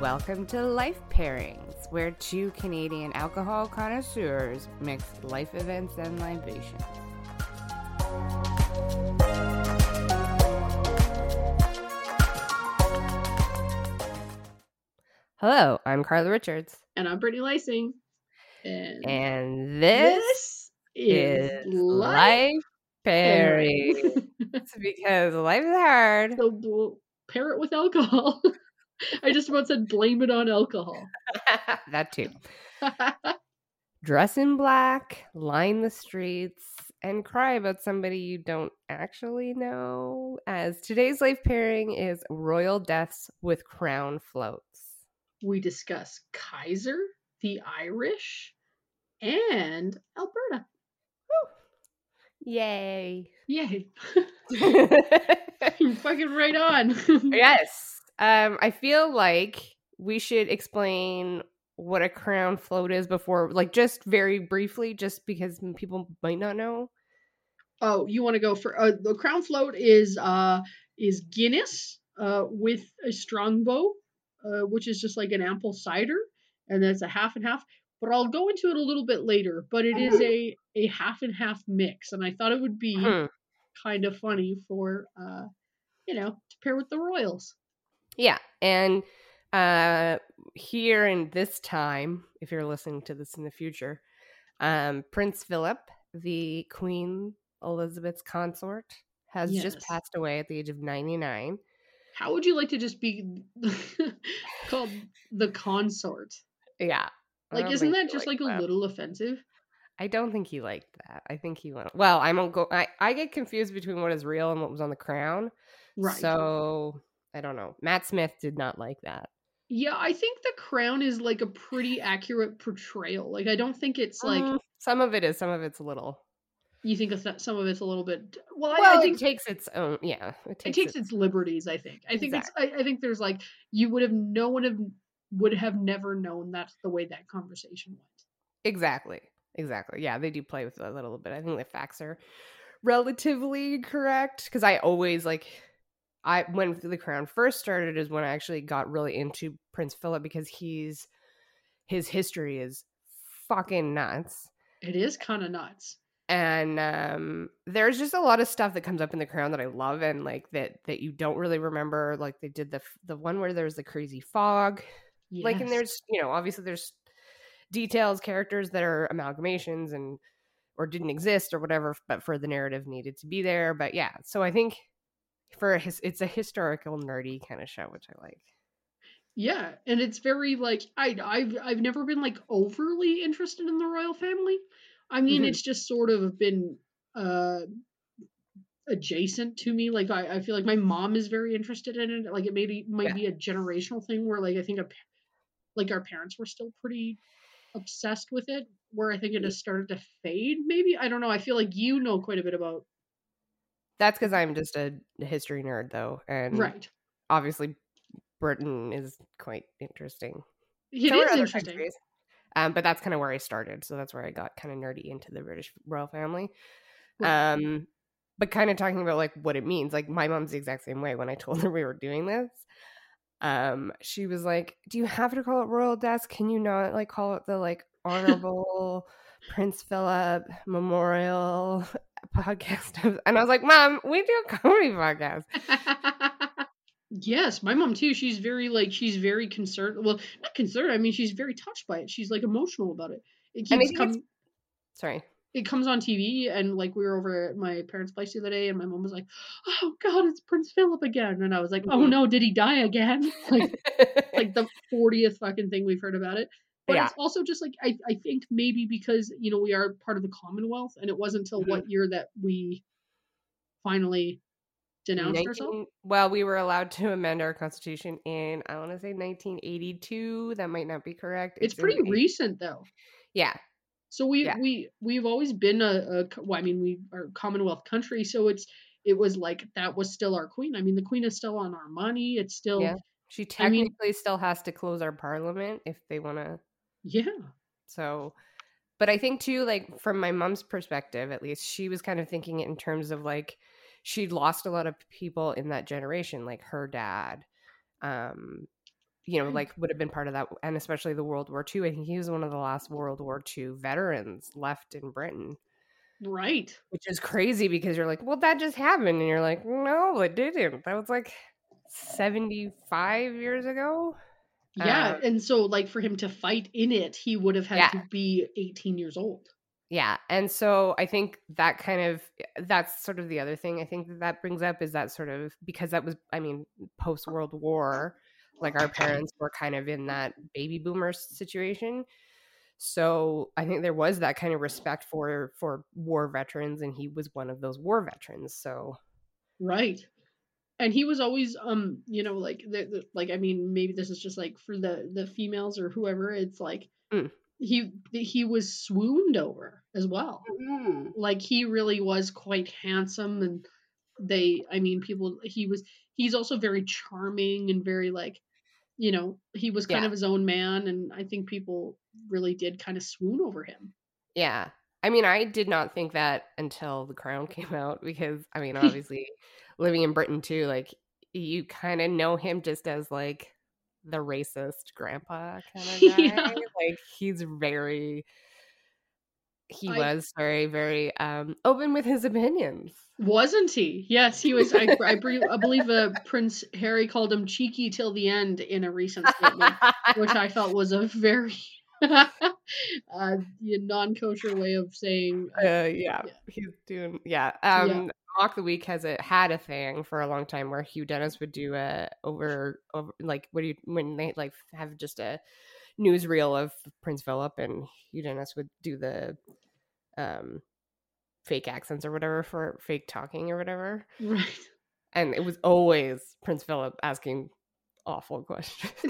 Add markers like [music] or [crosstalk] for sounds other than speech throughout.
Welcome to Life Pairings, where two Canadian alcohol connoisseurs mix life events and libations. Hello, I'm Carla Richards. And I'm Brittany Lysing. And, And this, is, is life. Life Pairings. It's [laughs] because life is hard. so bl- pair it with alcohol. [laughs] I just about said blame it on alcohol. [laughs] that too. [laughs] Dress in black, line the streets, and cry about somebody you don't actually know. As today's life pairing is royal deaths with crown floats. we discuss Kaiser, the Irish, and Alberta. Woo. Yay. Yay. [laughs] Fucking right on. yes. Um, I feel like we should explain what a crown float is before, like, just very briefly, just because people might not know. Oh, you want to go for uh, the crown float is uh is Guinness uh with a strongbow, uh, which is just like an ample cider, and that's a half and half. But I'll go into it a little bit later. But it is a a half and half mix, and I thought it would be Hmm. kind of funny for uh you know to pair with the Royals. Yeah, and uh here in this time, if you're listening to this in the future, um Prince Philip, the Queen Elizabeth's consort, has just passed away at the age of 99. How would you like to just be [laughs] called the consort? Yeah. I Like, isn't that just liked like a little offensive? I don't think he liked that. I think he went well. I'm go. I I get confused between what is real and what was on the crown. Right. So I don't know. Matt Smith did not like that. Yeah, I think the crown is like a pretty accurate portrayal. Like, I don't think it's like Mm, some of it is, some of it's a little. you think it's not, some of it's a little bit. Well, I, Well, I think it takes its own. Yeah, it it takes, takes its, its liberties. I think. I think it's. I, I think there's like you would have no one have would have never known that's the way that conversation went. exactly, exactly. Yeah, they do play with it a little bit. I think the facts are relatively correct because I always like. I when the crown first started is when I actually got really into Prince Philip because he's his history is fucking nuts. It is kind of nuts. and um there's just a lot of stuff that comes up in the crown that i love and like that that you don't really remember like they did the the one where there's the crazy fog like and there's you know obviously there's details characters that are amalgamations and or didn't exist or whatever but for the narrative needed to be there but yeah so i think for a his it's a historical nerdy kind of show which i like Yeah, and it's very like I I've I've never been like overly interested in the royal family. I mean, Mhm. it's just sort of been uh adjacent to me. Like I, I feel like my mom is very interested in it. Like it maybe might Yeah. be a generational thing where like I think a, like our parents were still pretty obsessed with it. Where I think it has started to fade. Maybe I don't know. I feel like you know quite a bit about that's because i'm just a history nerd though and right. obviously britain is quite interesting It So is interesting. countries. Um, but that's kind of where I started. So that's where I got kind of nerdy into the British royal family. Right. Um, but kind of talking about like what it means. Like my mom's the exact same way. When I told her we were doing this, um, she was like, "Do you have to call it royal desk? Can you not like call it the like [laughs] honorable Prince Philip Memorial podcast?" And I was like, "Mom, we do a comedy podcast." [laughs] yes, my mom too. She's very like she's very concerned. Well, not concerned. I mean, she's very touched by it. She's like emotional about it. It keeps think com- it's- Sorry. it comes on TV, and like we were over at my parents' place the other day, and my mom was like, "Oh God, it's Prince Philip again," and I was like, "Oh Mhm. no, did he die again?" [laughs] like like the [laughs] fortieth fucking thing we've heard about it. But Yeah. it's also just like I, I think maybe because you know we are part of the Commonwealth, and it wasn't until Mhm. what year that we finally denounced 19 ourselves. well, we were allowed to amend our constitution in I want to say 1982. That might not be correct. It's in pretty recent though. Yeah, So we Yeah. we we've always been a, a well, I mean we are a Commonwealth country, so it's it was like that was still our queen. I mean the queen is still on our money. It's still yeah. She I mean- technically still has to close our parliament if they want to. Yeah. So, but I think too, like from my mom's perspective, at least, she was kind of thinking it in terms of like she'd lost a lot of people in that generation, like her dad, um, you know, like would have been part of that, and especially the World War II. I think he was one of the last World War II veterans left in Britain, Right. which is crazy because you're like, well, that just happened, and you're like, no, it didn't. That was like 75 years ago. Yeah, Um, and so like for him to fight in it, he would have had Yeah. to be 18 years old. Yeah, and so I think that kind of that's sort of the other thing I think that that brings up is that sort of because that was I mean post World War, like our parents were kind of in that baby boomer situation. So I think there was that kind of respect for for war veterans, and he was one of those war veterans. So Right. And he was always um, you know, like the, the like I mean, maybe this is just like for the the females or whoever, it's like Mm. he he was swooned over as well. Like he really was quite handsome and they I mean people he was he's also very charming and very like you know, he was kind Yeah. of his own man and I think people really did kind of swoon over him. Yeah. I mean, I did not think that until The Crown [laughs] came out because, I mean, [laughs] obviously, living in Britain too, like, you kind of know him just as like the racist grandpa [laughs] kind of guy. Yeah. Like, he's very, he I- was very, very um open with his opinions. Wasn't he? Yes, he was. I, I, believe, I [laughs] believe uh, Prince Harry called him cheeky till the end in a recent statement, which I felt was a very [laughs] uh, non kosher way of saying. Uh, yeah, Yeah. he's doing yeah. Um, Mock the Week has a had a thing for a long time where Hugh Dennis would do a over over like what do you when they like have just a newsreel of Prince Philip and Hugh Dennis would do the um fake accents or whatever for fake talking or whatever, Right. and it was always Prince Philip asking awful questions. [laughs]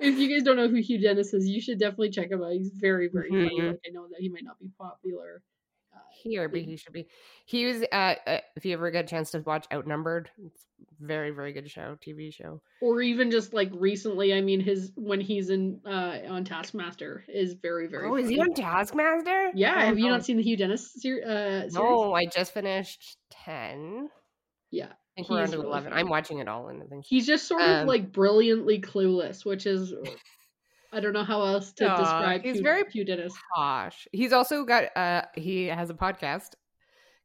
if you guys don't know who Hugh Dennis is, you should definitely check him out. He's very, very funny. Mhm. Like I know that he might not be popular. Uh, Here, but he should be. He was. Uh, uh, if you ever get a chance to watch Outnumbered, it's very, very good show, TV show. or even just like recently, I mean, his when he's in uh on Taskmaster is very, very. Oh, is he on Taskmaster? Yeah, have you not seen the Hugh Dennis ser- uh, series? No, I just finished ten. Yeah, I think we're on He's to really eleven. funny. I'm watching it all, and I think. he's just sort of Um, like brilliantly clueless, which is I don't know how else to Aw, describe. he's Hugh, very Hugh Dennis. Posh. He's also got. Uh, he has a podcast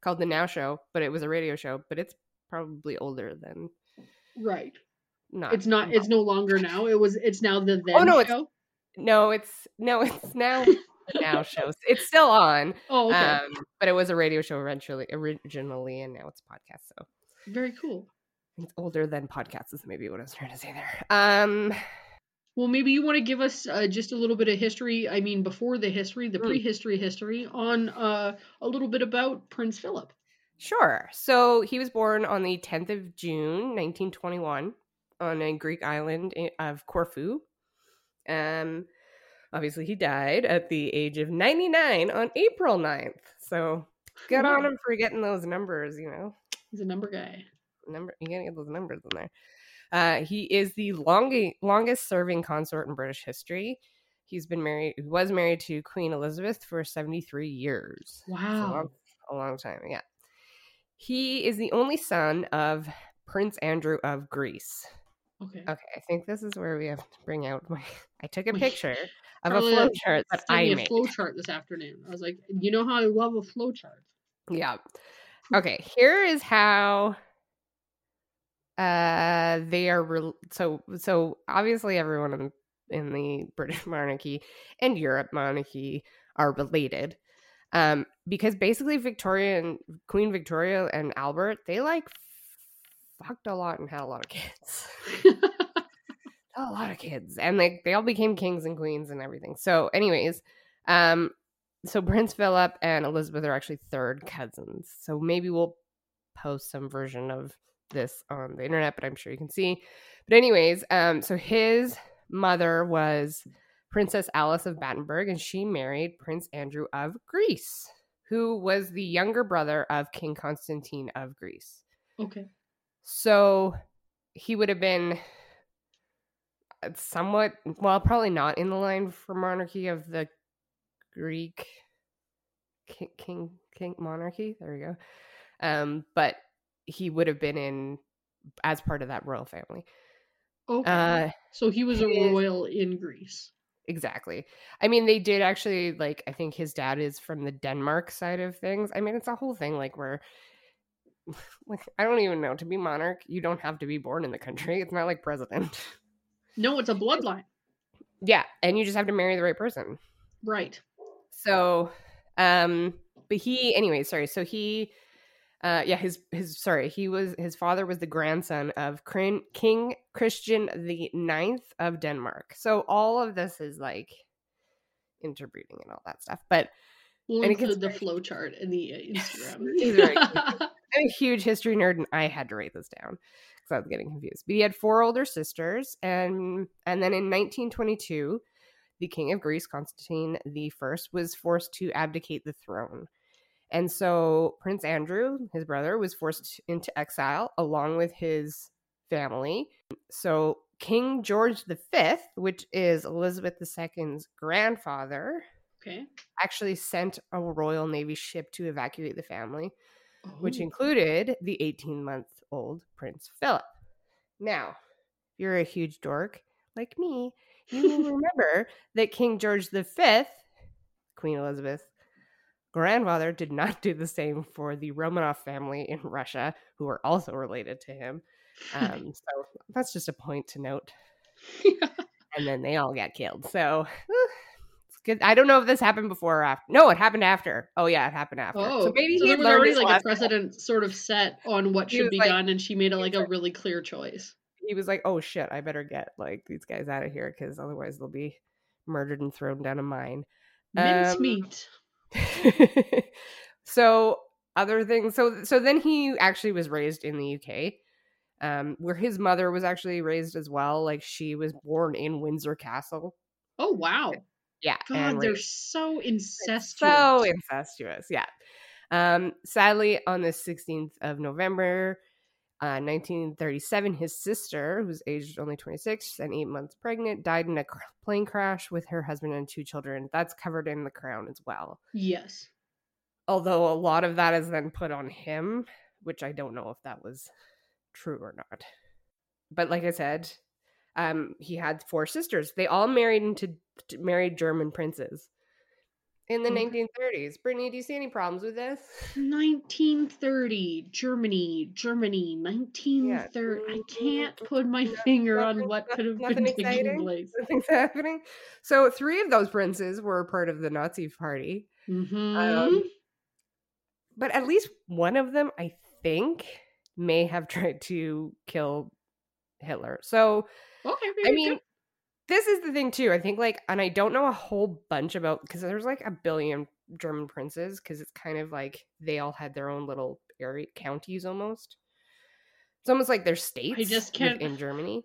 called The Now Show, but it was a radio show, but it's probably older than Right. not. It's not. It's no longer now. It was. It's now the then Oh, no, it's- show. No, it's no, [laughs] it's now Now [laughs] Show. It's still on. Oh, okay. Um, but it was a radio show eventually, originally, and now it's a podcast. So Very cool. it's older than podcasts. Is maybe what I was trying to say there. Um, Well, maybe you want to give us uh, just a little bit of history. I mean, before the history, the Mm. prehistory history on uh, a little bit about Prince Philip. sure. So he was born on the 10th of June, 1921, on a Greek island of Corfu. Um, obviously, he died at the age of 99 on April 9th. So good on him for getting those numbers. You know. He's a number guy. number you gotta get those numbers in there uh he is the longest longest serving consort in british history he's been married he was married to queen elizabeth for 73 years So a Wow. long, a long time yeah he is the only son of prince andrew of greece Okay. okay i think this is where we have to bring out my [laughs] i took a [laughs] picture of a Carla flow chart that i me a made flow chart this afternoon. I was like, you know how I love a flow chart. Yeah. Okay, here is how uh they are re- so so obviously everyone in in the [laughs] British monarchy and Europe monarchy are related. Um because basically Victoria and Queen Victoria and Albert, they like fucked a lot and had a lot of kids. [laughs] a lot of kids and they they all became kings and queens and everything so anyways um so prince philip and elizabeth are actually third cousins so maybe we'll post some version of this on the internet but i'm sure you can see but anyways um so his mother was princess alice of battenberg and she married prince andrew of greece who was the younger brother of king constantine of greece okay. so he would have been uh, somewhat, well, probably not in the line for monarchy of the Greek king, king, king monarchy. There we go. Um, but he would have been in as part of that royal family. Okay. Uh, so he was a his- royal in Greece. exactly. I mean, they did actually like. I think his dad is from the Denmark side of things. I mean, it's a whole thing like where. [laughs] Like I don't even know to be monarch, you don't have to be born in the country. It's not like president. No, it's a bloodline. [laughs] yeah, and you just have to marry the right person. Right. So, um, but he anyway, sorry. So he, uh, yeah, his his sorry, he was his father was the grandson of King Christian the Ninth of Denmark. So all of this is like interbreeding and all that stuff. But We'll include the flow chart in the Instagram. [laughs] He's [laughs] I'm a huge history nerd, and I had to write this down because I was getting confused. But he had four older sisters, and and then in 1922, the king of Greece, Constantine the First, was forced to abdicate the throne, and so Prince Andrew, his brother, was forced into exile along with his family. So King George V, which is Elizabeth II's grandfather, okay. actually sent a Royal Navy ship to evacuate the family which Oh. included the 18 month old Prince Philip. Now, if you're a huge dork like me, you will [laughs] remember that King George V, Queen Elizabeth, grandfather, did not do the same for the Romanov family in Russia, who are also related to him. Um, [laughs] so that's just a point to note. [laughs] And then they all got killed. So it's good. I don't know if this happened before or after. No, it happened after. Oh yeah, it happened after. Oh, so maybe so he there was already like a precedent sort of set on what He should be like- done, and she made a, like a really clear choice. he was like, "Oh shit, I better get like these guys out of here because otherwise they'll be murdered and thrown down a mine." Um, Mincemeat. [laughs] so other things. So so then he actually was raised in the UK, um, where his mother was actually raised as well. Like she was born in Windsor Castle. Oh wow, Yeah, God, they're so incestuous. so incestuous. Yeah. Um, sadly, on the 16th of November, uh, 1937, his sister, who was aged only 26 and eight months pregnant, died in a cr- plane crash with her husband and two children. That's covered in the crown as well. yes. Although a lot of that is then put on him, which I don't know if that was true or not. But like I said, um, he had four sisters. They all married into married German princes in the Okay. 1930s. Brittany, do you see any problems with this? 1930, Germany, Germany, 1930. I can't put my [laughs] finger nothing- on what could have been taking exciting? place. Nothing's happening. So three of those princes were part of the Nazi party. hmm Um, but at least one of them, I think, may have [laughs] tried to kill Hitler. So okay, I mean, this is the thing too. I think like, and I don't know a whole bunch about because there's like a billion German princes because it's kind of like they all had their own little area counties almost. It's almost like they're states just can't- in Germany.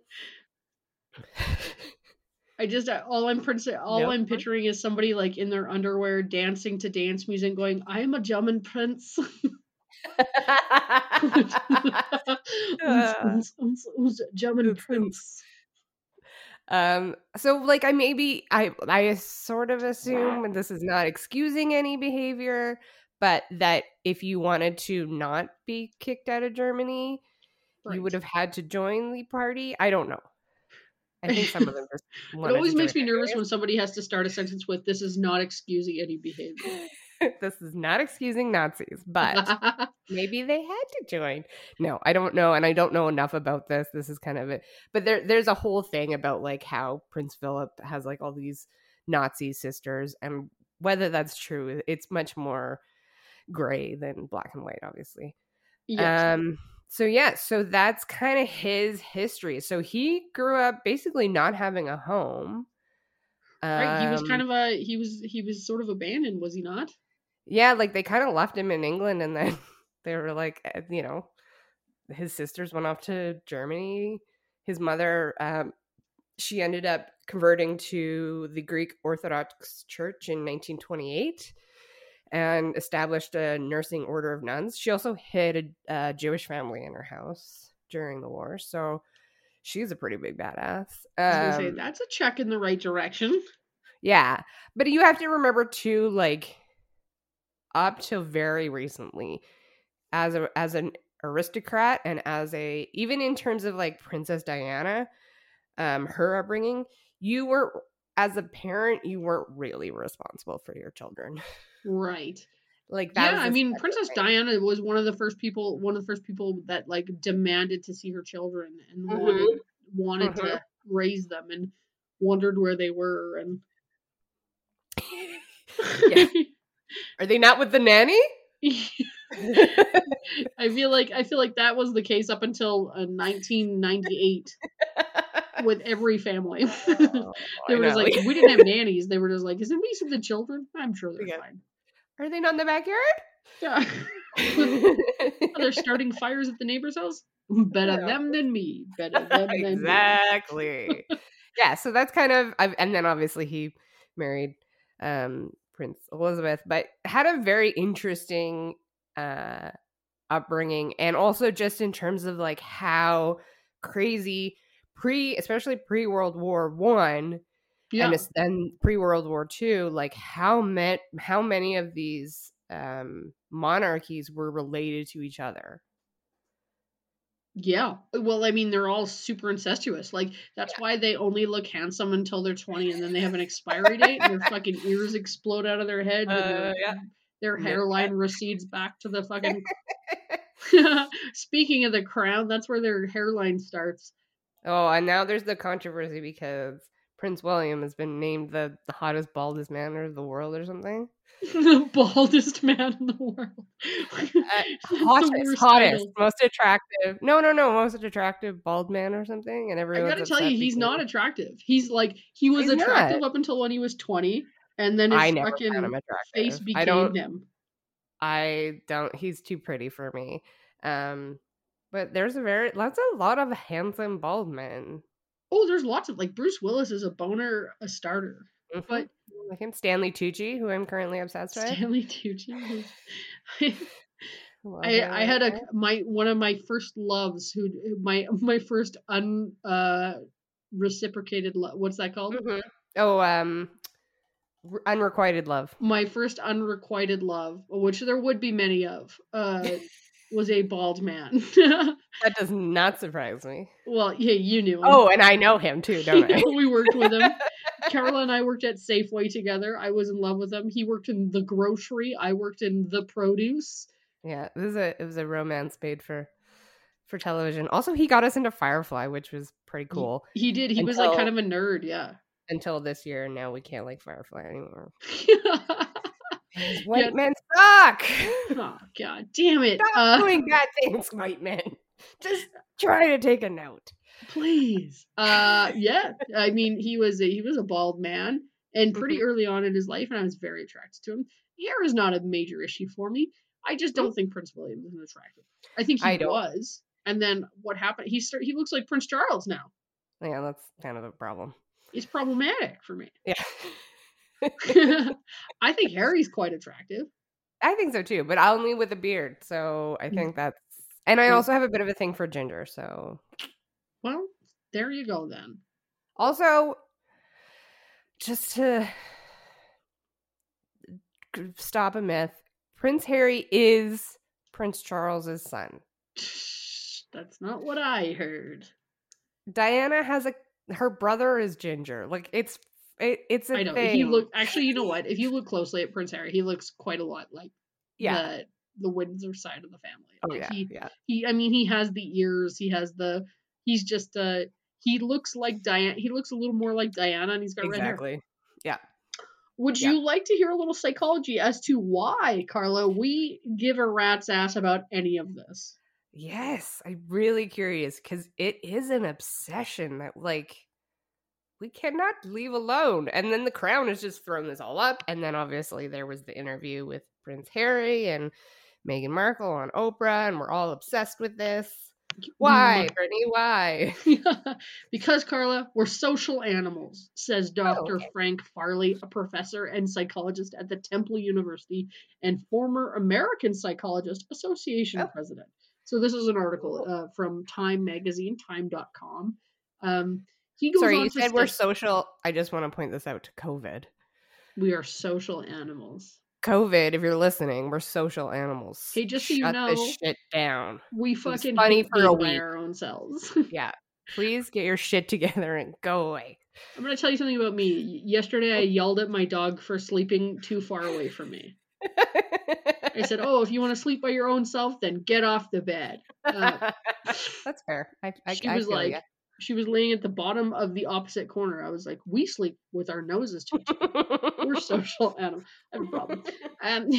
I just [sighs] uh, all I'm all Nope. I'm picturing is somebody like in their underwear dancing to dance music, going, "I'm a German prince." [laughs] [laughs] uns, German prince. Um so like i maybe i i sort of assume and this is not excusing any behavior but that if you wanted to not be kicked out of germany Right. you would have had to join the party i don't know i think some of them just [laughs] It always makes me nervous when somebody has to start a sentence with "This is not excusing any behavior." [laughs] this is not excusing nazis but [laughs] maybe they had to join no i don't know and i don't know enough about this this is kind of it but there there's a whole thing about like how prince philip has like all these nazi sisters and whether that's true it's much more gray than black and white obviously yes. um so yeah so that's kind of his history so he grew up basically not having a home right. He was Um, kind of a he was he was sort of abandoned, was he not? Yeah, like they kind of left him in England and then [laughs] they were like, uh, you know, his sisters went off to Germany. His mother, um, she ended up converting to the Greek Orthodox Church in 1928 and established a nursing order of nuns. She also hid a, a Jewish family in her house during the war. So she's a pretty big badass. I was gonna say Um, that's a check in the right direction. yeah. But you have to remember too, like up till very recently, as a as an aristocrat and as a even in terms of like Princess Diana, um her upbringing, you were as a parent, you weren't really responsible for your children. Right. [laughs] Like that Yeah, I mean, Princess thing. Diana was one of the first people, one of the first people that like demanded to see her children and Mhm. wanted wanted to raise them and wondered where they were and [laughs] Yeah. [laughs] Are they not with the nanny? [laughs] [laughs] I feel like I feel like that was the case up until uh, 1998 [laughs] with every family. Oh, they were just like, we didn't have nannies. They were just like, is it me the children? I'm sure they're Yeah. fine. Are they not in the backyard? Yeah. they're starting fires at the neighbor's house. Better Yeah. them than me. Better them than exactly. yeah, so that's kind of I've, and then obviously he married um Prince Elizabeth, but had a very interesting uh upbringing and also just in terms of like how crazy pre especially pre World War 1 Yeah. and then pre World War Two, like how met how many of these um monarchies were related to each other. Yeah. Well, I mean, they're all super incestuous. Like, that's why they only look handsome until they're 20 and then they have an expiry date. and Their fucking ears explode out of their head. and their, Uh, yeah. their Yeah. hairline recedes back to the fucking. [laughs] [laughs] Speaking of the crown, that's where their hairline starts. Oh, and now there's the controversy because Prince William has been named the, the hottest, baldest man in the world or something. [laughs] the baldest man in the world. [laughs] The hottest, hottest, title. most attractive. No, no, no, most attractive bald man or something. And I everyone's gotta tell you, he's not attractive. He's like he was He's attractive not. up until when he was 20, and then his I fucking face I became don't. him. I don't. He's too pretty for me. Um, but there's a very that's a lot of handsome bald men. Oh, there's lots of like Bruce Willis is a boner, a starter. Mhm. But like him, Stanley Tucci, who I'm currently obsessed with. Stanley Tucci. [laughs] I. I had a my one of my first loves who my my first un uh reciprocated love. What's that called? Mhm. Oh, um, r- unrequited love. My first unrequited love, which there would be many of, uh, was a bald man. [laughs] That does not surprise me. well, yeah, you knew him. Oh, and I know him too, don't [laughs] I? we worked with him. [laughs] Carla and I worked at Safeway together. I was in love with him. He worked in the grocery. I worked in the produce. yeah, this is a it was a romance made for for television. Also, he got us into Firefly, which was pretty cool He did. He was like kind of a nerd. Yeah. until this year. And now we can't like Firefly anymore. White Yeah. men suck. [laughs] Oh god damn it! Stop Uh, doing bad things, white men. Just try to take a note. please. Uh, [laughs] yeah. I mean, he was a, he was a bald man, and pretty Mm-hmm. early on in his life, and I was very attracted to him. Hair is not a major issue for me. I just don't think Prince William is an attractive. I think he I was, and then what happened? He start, he looks like Prince Charles now. Yeah, that's kind of a problem. It's problematic for me. Yeah. [laughs] [laughs] I think Harry's quite attractive. I think so too, but only with a beard. So I Mm. think that's and I Mm. also have a bit of a thing for ginger, so Well, there you go then. also just to stop a myth, Prince Harry is Prince Charles's son. That's not what I heard. Diana has a her brother is ginger. Like it's it, it's a I know thing. he look. Actually, you know what? If you look closely at Prince Harry, he looks quite a lot like yeah. the the Windsor side of the family. Oh Like, yeah, He, yeah. he. I mean, he has the ears. He has the. He's just uh He looks like Diana. He looks a little more like Diana, and he's got red hair. Exactly. Yeah. Would Yeah. you like to hear a little psychology as to why, Carla, we give a rat's ass about any of this? Yes, I'm really curious because it is an obsession that like we cannot leave alone. And then the crown has just thrown this all up. And then obviously there was the interview with Prince Harry and Meghan Markle on Oprah, and we're all obsessed with this. Why, Brittany? Why? [laughs] because Carla, we're social animals, says Dr. okay. Frank Farley, a professor and psychologist at the Temple University and former American Psychologist Association Oh. president. So this is an article uh, from Time Magazine, time.com. Um, he goes Sorry, you said we're social. I just want to point this out to COVID. we are social animals. COVID, if you're listening, we're social animals. Hey, just so you know- this shit down. We fucking funny for a week. our own selves. [laughs] Yeah, Please get your shit together and go away. I'm gonna tell you something about me. Yesterday, I yelled at my dog for sleeping too far away from me. I said, [laughs] "Oh, if you want to sleep by your own self, then get off the bed." Uh, [laughs] That's fair. I, I, she I was like, ya. She was laying at the bottom of the opposite corner. I was like, "We sleep with our noses to each other. We're [laughs] social animals. I have a problem." [laughs] Um,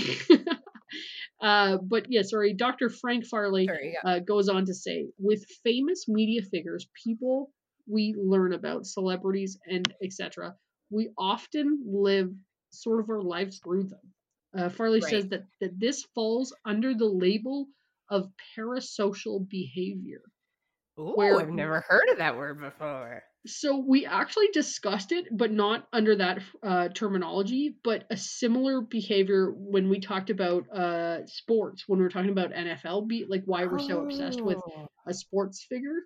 [laughs] uh, but yeah, sorry. Dr. Frank Farley Sorry, yeah. uh, goes on to say, with famous media figures, people we learn about, celebrities and etc., we often live sort of our lives through them. Uh, Farley says that that this falls under the label of parasocial behavior. Ooh, where- I've never heard of that word before. So we actually discussed it, but not under that uh, terminology, but a similar behavior when we talked about uh, sports, when we were talking about NFL, be like why we're so obsessed with Oh. a sports figure.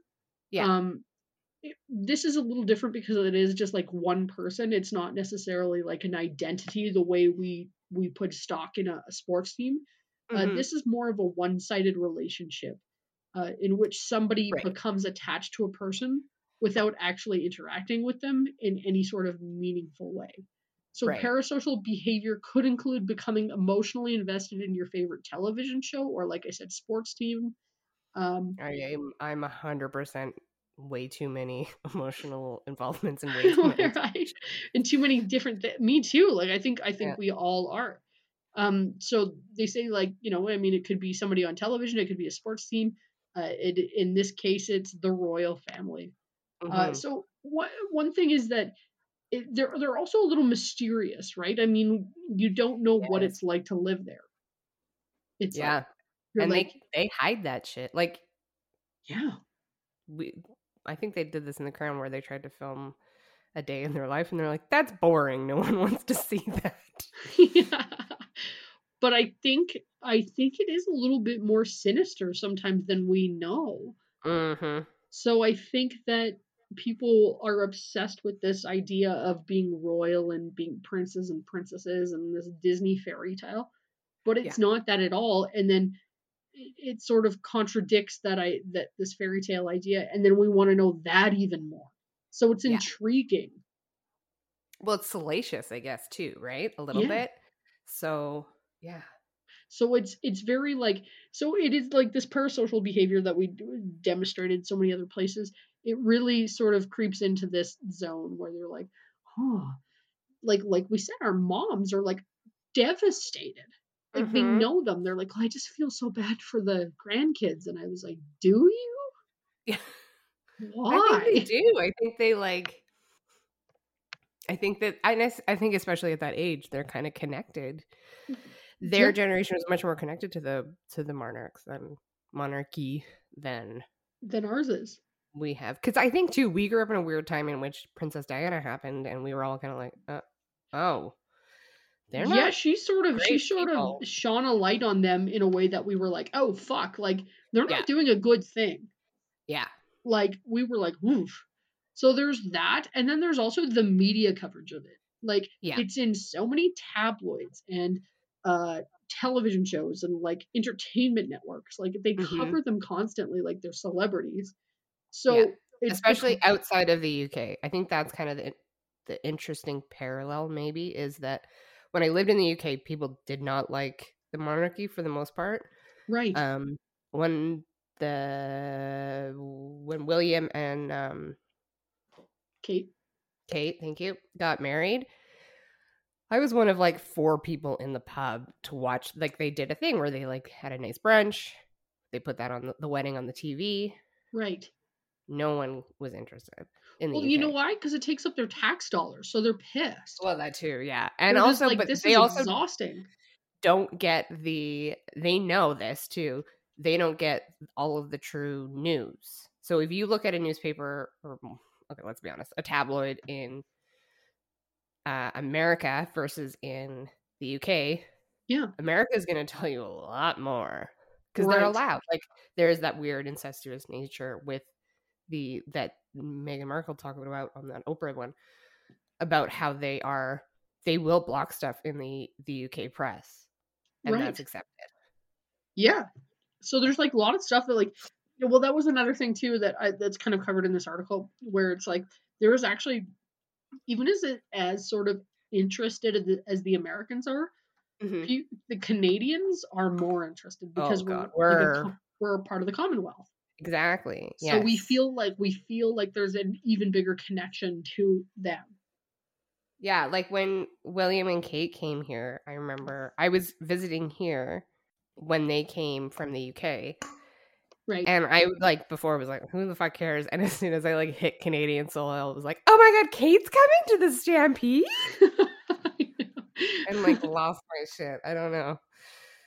Yeah. Um, it- this is a little different because it is just like one person. It's not necessarily like an identity the way we we put stock in a, a sports team. Uh, Mhm. this is more of a one-sided relationship uh, in which somebody Right. becomes attached to a person without actually interacting with them in any sort of meaningful way. So Right. parasocial behavior could include becoming emotionally invested in your favorite television show or, like I said, sports team. Um, I am I'm a hundred percent way too many [laughs] emotional involvements and [laughs] way too many. right and too many different th- me too like i think i think Yeah. we all are um so they say like you know i mean it could be somebody on television it could be a sports team uh it, in this case it's the royal family uh Mhm. so one one thing is that it, they're they're also a little mysterious right i mean you don't know what it's like to live there it's yeah, like, and like they they hide that shit. Like yeah we, I think they did this in The Crown where they tried to film a day in their life, and they're like, "That's boring. No one [laughs] wants to see that." [laughs] yeah. But I think I think it is a little bit more sinister sometimes than we know. Mm-hmm. So I think that people are obsessed with this idea of being royal and being princes and princesses and this Disney fairy tale. But it's not that at all. And then it, it sort of contradicts that I that this fairy tale idea and then we want to know that even more. So it's Yeah. intriguing. Well, it's salacious, I guess, too, right? A little Yeah. bit. So yeah, So it's it's very like so it is like this parasocial behavior that we demonstrated so many other places. It really sort of creeps into this zone where they're like, oh, like like we said, our moms are like devastated. Like they Mhm. know them. They're like, I just feel so bad for the grandkids, and I was like, Do you? yeah. Why? I think they do. I think they like. I think that I I think especially at that age they're kind of connected. Their Yeah. generation was much more connected to the to the monarchs than monarchy than Than ours is. we have. Because I think too we grew up in a weird time in which Princess Diana happened, and we were all kind of like, uh, oh, they're yeah, she sort of she sort people. of shone a light on them in a way that we were like, oh fuck, like they're not Yeah. doing a good thing. yeah, like we were like woof so there's that and then there's also the media coverage of it like Yeah. it's in so many tabloids and uh television shows and like entertainment networks like they Mhm. cover them constantly like they're celebrities so Yeah. especially become- outside of the UK. I think that's kind of the the interesting parallel. Maybe is that when I lived in the UK, people did not like the monarchy for the most part. right Um, when the when William and um, kate Kate, thank you, got married. I was one of like four people in the pub to watch. Like they did a thing where they like had a nice brunch. They put that on the, the wedding on the TV. right No one was interested in the well UK. you know why because it takes up their tax dollars so they're pissed Well, that too, yeah. And They're also, like, but this they is also exhausting don't get the. They know this too. They don't get all of the true news. So if you look at a newspaper, or okay, let's be honest, a tabloid in uh, America versus in the UK, Yeah. America is going to tell you a lot more because they're allowed. Like there is that weird incestuous nature with the that Meghan Markle talked about on that Oprah one about how they are they will block stuff in the the UK press and that's accepted. Yeah. So there's like a lot of stuff that like well, that was another thing too that I, that's kind of covered in this article, where it's like there was actually, even as it, as sort of interested as the, as the Americans are, Mhm. pe- the Canadians are more interested because we're, God, like a we're- we're part of the Commonwealth. Exactly. So we feel like we feel like there's an even bigger connection to them. Yeah, like when William and Kate came here, I remember I was visiting here when they came from the UK. Right. And I like before was like, who the fuck cares? And [laughs] as soon as I like hit Canadian soil, it was like, oh my god, Kate's coming to the stampede [laughs] and like lost my shit. I don't know.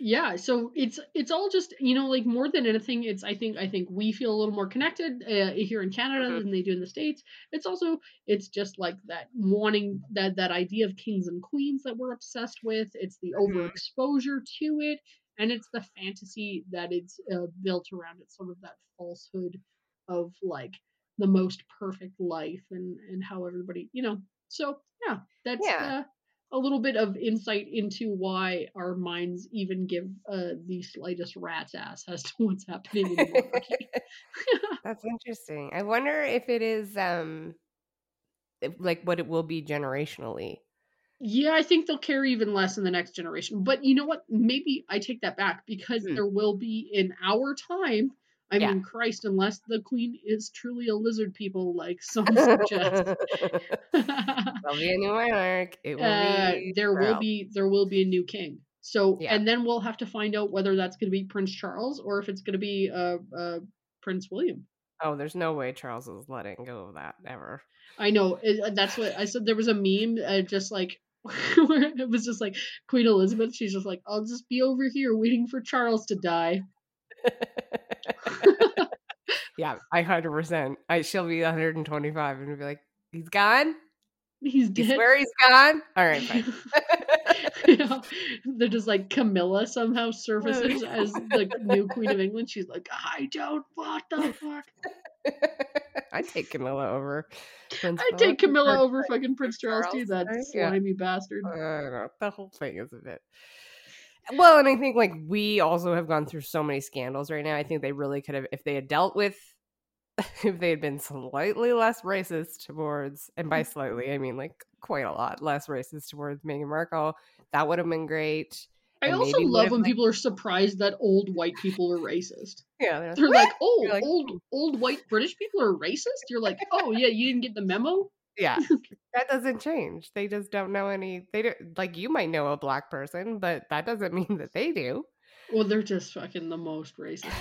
yeah so it's it's all just you know like more than anything it's i think i think we feel a little more connected uh, here in canada Mhm. than they do in the states it's also it's just like that wanting that that idea of kings and queens that we're obsessed with it's the Mhm. overexposure to it and it's the fantasy that it's uh, built around It's sort of that falsehood of like the most perfect life and and how everybody you know so yeah that's Yeah. uh, a little bit of insight into why our minds even give uh, the slightest rat's ass as to what's happening in [laughs] the monarchy. [laughs] That's interesting. I wonder if it is um if- like what it will be generationally. Yeah, I think they'll care even less in the next generation. But you know what? Maybe I take that back because Hmm. there will be in our time. I Yeah. mean, Christ, unless the queen is truly a lizard people, like some [laughs] suggest. [laughs] There'll be a new monarch. It will uh, be there will be there will be a new king. So Yeah. and then we'll have to find out whether that's going to be Prince Charles or if it's going to be uh, uh, Prince William. Oh, there's no way Charles is letting go of that ever. I know that's what I said. There was a meme, uh, just like where [laughs] it was just like Queen Elizabeth. She's just like, I'll just be over here waiting for Charles to die. [laughs] yeah, I hundred percent. I she'll be 125 and be like, he's gone. He's dead. swear he's gone? All right, fine. [laughs] Yeah. They're just like Camilla somehow surfaces as the new Queen of England. She's like, I don't. What the fuck? I'd take Camilla over. Prince I'd take Camilla or- over fucking Prince Charles, too. That? Yeah. slimy bastard. I don't know. The whole thing is a bit. Well, and I think like we also have gone through so many scandals right now. I think they really could have, if they had dealt with, [laughs] if they had been slightly less racist towards, and by slightly I mean like quite a lot less racist towards Meghan Markle, that would have been great. I also love when like- people are surprised that old white people are racist. [laughs] Yeah, they're They're like, oh, like, old oh. old white British people are racist. You're like, oh yeah, you didn't get the memo. yeah, [laughs] that doesn't change. They just don't know any. They don't like you might know a black person, but that doesn't [laughs] mean that they do. Well, they're just fucking the most racist.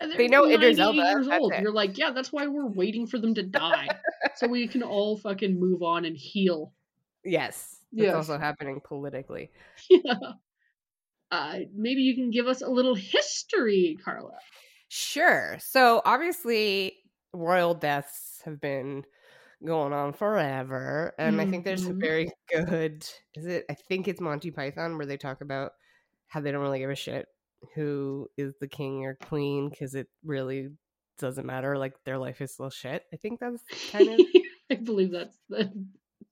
And They know Idris Elba, years old. it. You're like, yeah, that's why we're waiting for them to die, so we can all fucking move on and heal. Yes, it's Yes. also happening politically. Yeah. Uh, maybe you can give us a little history, Carla. Sure. So obviously, royal deaths have been going on forever, and I think there's a Mhm. very good. Is it? I think it's Monty Python where they talk about how they don't really give a shit who is the king or queen because it really doesn't matter. Like their life is still shit. I think that's kind of. [laughs] I believe that's the.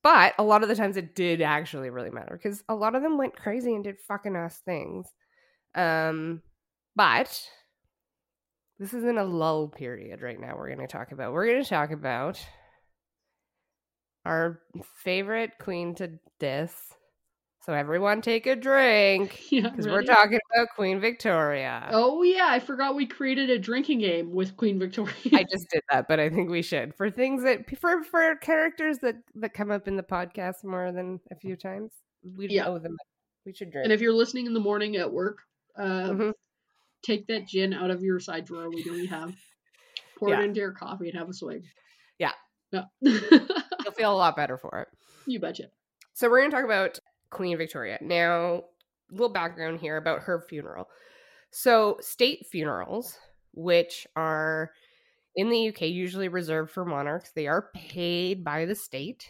But a lot of the times it did actually really matter because a lot of them went crazy and did fucking ass things. Um, but this is in a lull period right now. We're going to talk about. We're going to talk about our favorite queen to diss. So everyone take a drink [laughs] Yeah, because we're talking about Queen Victoria. Oh yeah, I forgot we created a drinking game with Queen Victoria. I just did that, but I think we should for things that for for characters that that come up in the podcast more than a few times. We Yeah. owe them. We should drink. and if you're listening in the morning at work, uh, Mhm. take that gin out of your side drawer. We you have. Pour Yeah. it into your coffee and have a swig. Yeah. Yeah. [laughs] You'll feel a lot better for it. you betcha. So we're going to talk about Queen Victoria. Now, a little background here about her funeral. So, state funerals, which are in the UK usually reserved for monarchs, they are paid by the state.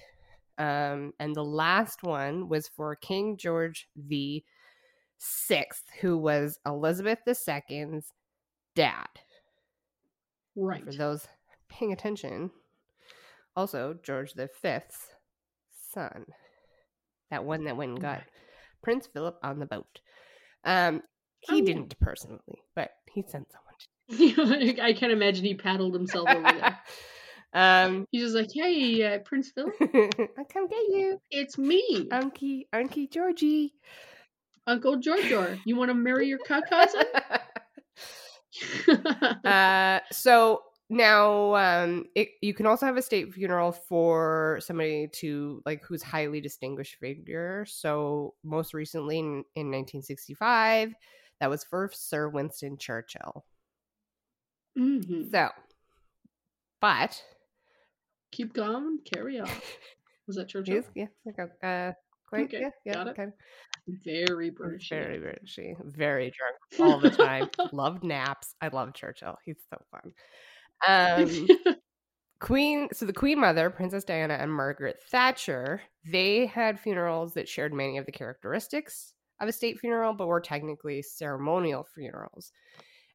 Um, and the last one was for King George the Sixth, who was Elizabeth II's dad. Right. For those paying attention, also George the Fifth's son, that one that went and got Prince Philip on the boat. Um, he Oh, didn't personally, but he sent someone to. [laughs] I can't imagine he paddled himself over there. [laughs] um, He's just like, "Hey, uh, Prince Philip, [laughs] I come get you, it's me, Unky, Unky Georgie. Uncle Giorgio. You want to marry your cousin?" uh, so now um, it, you can also have a state funeral for somebody to like who's highly distinguished figure. So most recently in, in 1965, that was for Sir Winston Churchill. Mhm. So, but Keep going, carry on. Was that [laughs] Churchill? he's yeah, a, uh, quite Okay, yeah, yeah, got it. kind of Very British. very Britishy, very drunk all the time. [laughs] Loved naps. I love Churchill. He's so fun. Um, [laughs] Queen, so the Queen Mother, Princess Diana, and Margaret Thatcher, they had funerals that shared many of the characteristics of a state funeral, but were technically ceremonial funerals.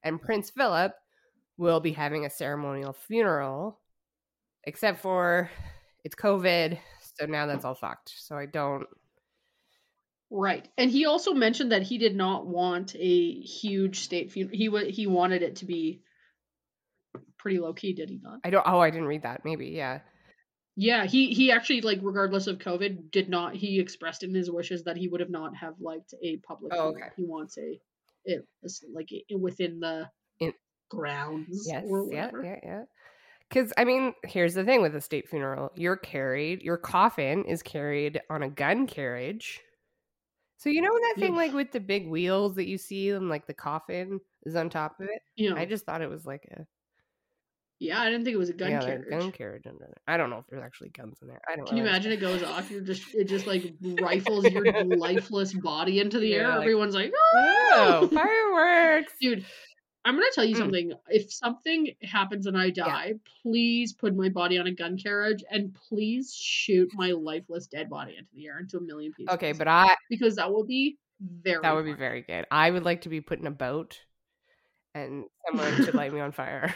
And Prince Philip will be having a ceremonial funeral, except for it's COVID, so now that's all fucked. So I don't. Right. And he also mentioned that he did not want a huge state funeral. He wa- he wanted it to be pretty low key, did he not? I don't. Oh, I didn't read that. Maybe, yeah. Yeah, he he actually like regardless of COVID did not he expressed in his wishes that he would have not have liked a public Oh, okay. He wants a it it's like within the In- grounds Yes, or yeah, yeah, yeah. Because I mean, here's the thing with a state funeral: you're carried, your coffin is carried on a gun carriage. So you know that thing Yeah. like with the big wheels that you see, and like the coffin is on top of it. Know, I just thought it was like a yeah, I didn't think it was a gun yeah, carriage. gun carriage under there. I don't know if there's actually guns in there. I don't. Can you imagine it goes off? You're just it just like [laughs] rifles your [laughs] lifeless body into the Yeah, air. like- Everyone's like, Oh, fireworks! [laughs] dude. I'm gonna tell you Mm. something. If something happens and I die, please put my body on a gun carriage and please shoot my lifeless dead body into the air into a million pieces. Okay, but I because that will be very that would be very good. I would like to be put in a boat, and someone should light me on fire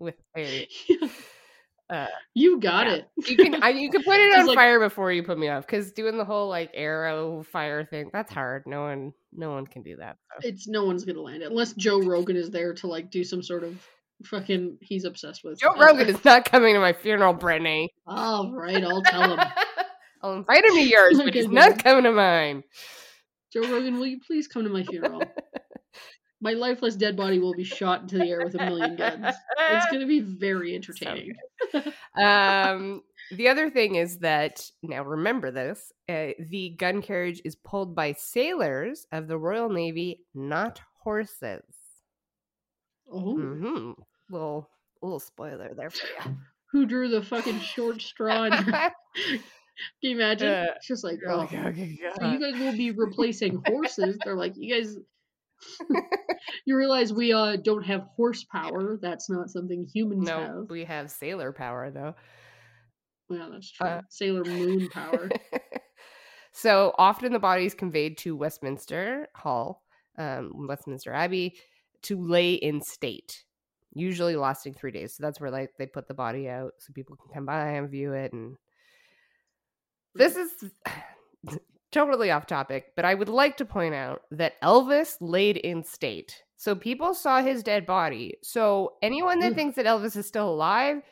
with a [laughs] uh, you got Yeah. it. you can I, you can put it [laughs] on like- fire before you put me off because doing the whole like arrow fire thing that's hard no one no one can do that so. it's no one's gonna land it unless Joe Rogan is there to like do some sort of fucking. He's obsessed with joe uh, rogan is not coming to my funeral brittany All right, I'll tell him. [laughs] i'll invite him to yours but he's not coming to mine Joe Rogan, will you please come to my funeral? My lifeless dead body will be shot into the air with a million guns. It's gonna be very [laughs] entertaining. um the other thing is that now remember this uh, the gun carriage is pulled by sailors of the royal navy not horses Oh, hmm little little spoiler there for you who drew the fucking short straw? [laughs] Can you imagine? Uh, it's just like, oh, so you guys will be replacing horses. They're like, you guys. You realize we uh don't have horsepower. That's not something humans no, have. we have sailor power though. Well, that's true. uh, Sailor Moon power. [laughs] so often the body is conveyed to Westminster Hall, um, Westminster Abbey, to lay in state. Usually lasting three days. So that's where like they put the body out so people can come by and view it. And this is [sighs] totally off topic, but I would like to point out that Elvis laid in state. So people saw his dead body. So anyone that Oof. thinks that Elvis is still alive,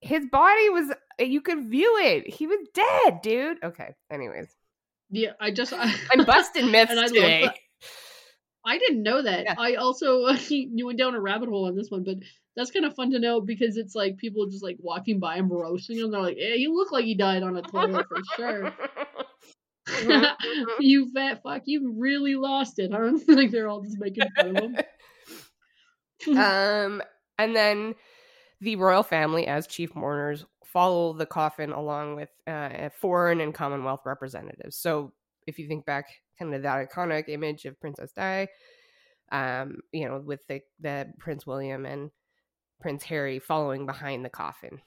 his body was uh, you could view it. He was dead, dude. Okay. Anyways, Yeah, I just I, [laughs] I'm busting [laughs] myths And I today. I didn't know that. Yeah. I also [laughs] you went down a rabbit hole on this one, but that's kind of fun to know because it's like people just like walking by him roasting him. They're like, "Yeah, you look like you died on a toilet for sure." [laughs] you fat fuck, you really lost it, huh? [laughs] like they're all just making fun of him. [laughs] um, and then the royal family, as chief mourners, follow the coffin along with uh, foreign and Commonwealth representatives. So, if you think back, kind of that iconic image of Princess Di, um, you know, with the the Prince William and Prince Harry following behind the coffin.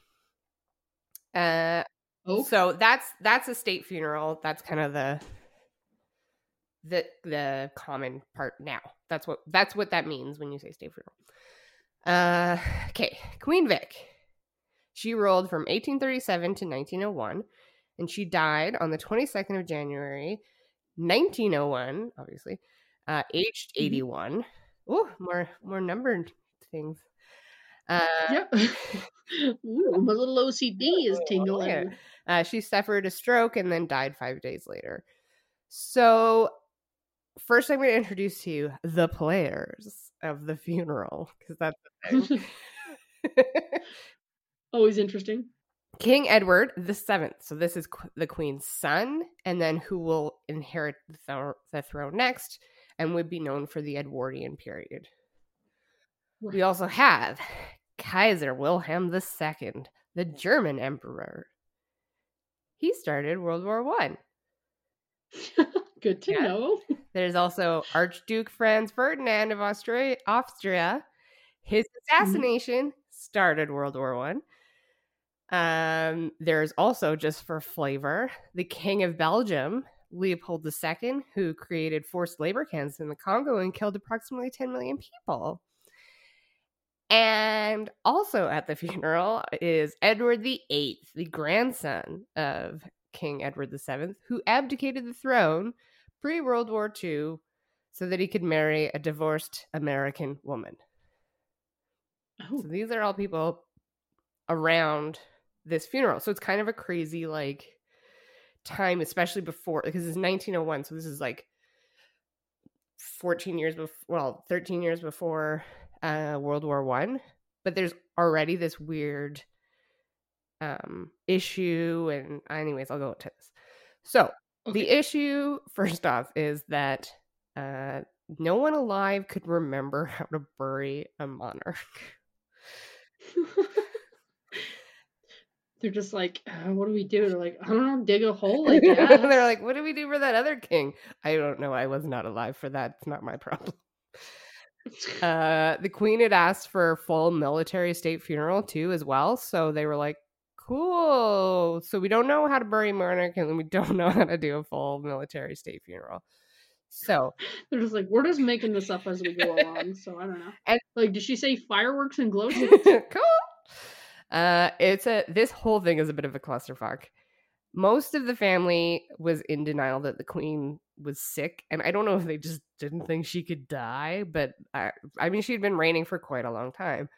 Uh, oh, so that's that's a state funeral. That's kind of the the the common part now. That's what that's what that means when you say state funeral. Uh okay, Queen Vic. She ruled from 1837 to 1901 and she died on the 22nd of January 1901, obviously. Uh aged Mhm. 81. Oh, more more numbered things. Uh, Yep. [laughs] Ooh, my little OCD [laughs] is tingling. yeah. uh, she suffered a stroke and then died five days later. So, first, I'm going to introduce to you the players of the funeral because that's the thing. [laughs] Always interesting. King Edward the Seventh. So this is qu- the Queen's son, and then who will inherit the, thro- the throne next, and would be known for the Edwardian period. We also have Kaiser Wilhelm II, the German emperor. He started World War One. [laughs] Good to Yeah. know. [laughs] There's also Archduke Franz Ferdinand of Austria. Austria. His assassination started World War One. Um, there's also, just for flavor, the King of Belgium, Leopold II, who created forced labor camps in the Congo and killed approximately 10 million people. And also at the funeral is Edward VIII, the grandson of King Edward VII, who abdicated the throne pre World War II so that he could marry a divorced American woman. Oh, So these are all people around this funeral. So it's kind of a crazy like time, especially before because it's 1901. So this is like 14 years before, well, 13 years before uh, World War One. But there's already this weird um, issue, and anyways, I'll go into this. So okay. the issue, [laughs] first off, is that uh, no one alive could remember how to bury a monarch. [laughs] They're just like, uh, what do we do? They're like, I don't know, dig a hole, [laughs] guess. They're like, what do we do for that other king? I don't know. I was not alive for that. It's not my problem. Uh, the queen had asked for a full military state funeral too, as well. So they were like, cool. So we don't know how to bury monarch and we [laughs] don't know how to do a full military state funeral. So They're just like, we're just making this up as we go along. So I don't know. [laughs] And- like, did she say fireworks and glow sticks? [laughs] cool. Uh, it's a this whole thing is a bit of a clusterfuck. Most of the family was in denial that the queen was sick, and I don't know if they just didn't think she could die, but I, I mean, she'd been reigning for quite a long time.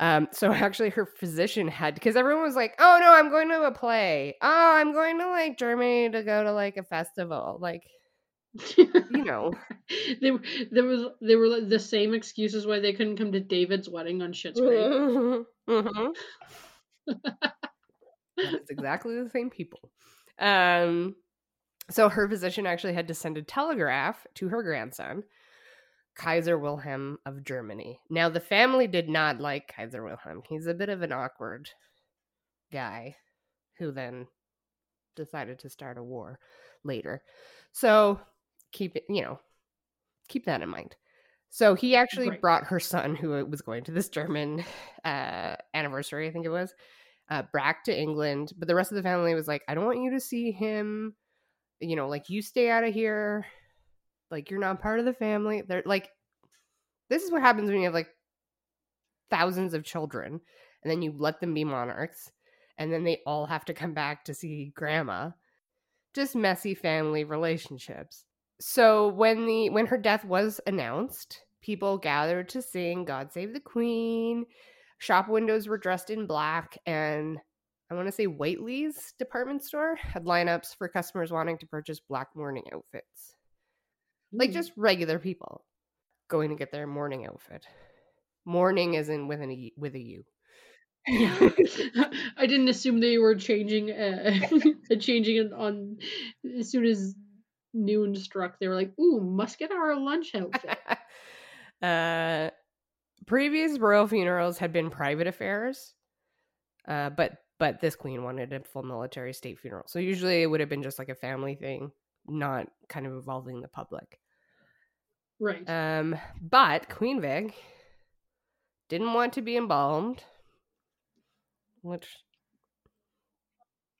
Um, so [laughs] actually, her physician had because everyone was like, "Oh no, I'm going to a play. Oh, I'm going to like Germany to go to like a festival." Like, you know, [laughs] they were there was they were like the same excuses why they couldn't come to David's wedding on Schitt's Creek. [laughs] Mhm. It's exactly the same people. Um, so her physician actually had to send a telegraph to her grandson, Kaiser Wilhelm of Germany. Now the family did not like Kaiser Wilhelm. He's a bit of an awkward guy who then decided to start a war later. So keep it, you know, keep that in mind. So he actually Right. brought her son, who was going to this German uh, anniversary, I think it was, uh, back to England. But the rest of the family was like, I don't want you to see him. You know, like you stay out of here. Like you're not part of the family. They're like, this is what happens when you have like thousands of children and then you let them be monarchs and then they all have to come back to see grandma. Just messy family relationships. So when the when her death was announced, people gathered to sing God Save the Queen. Shop windows were dressed in black and I want to say Whiteley's department store had lineups for customers wanting to purchase black mourning outfits. Like just regular people going to get their mourning outfit. Mourning is in with an e, with a U. Yeah. [laughs] [laughs] I didn't assume they were changing [laughs] uh, changing it on as soon as noon struck. They were like, "Ooh, must get our lunch outfit." uh, previous royal funerals had been private affairs, uh, but but this queen wanted a full military state funeral. So usually it would have been just like a family thing, not kind of involving the public. right. Um, but Queen Vic didn't want to be embalmed, which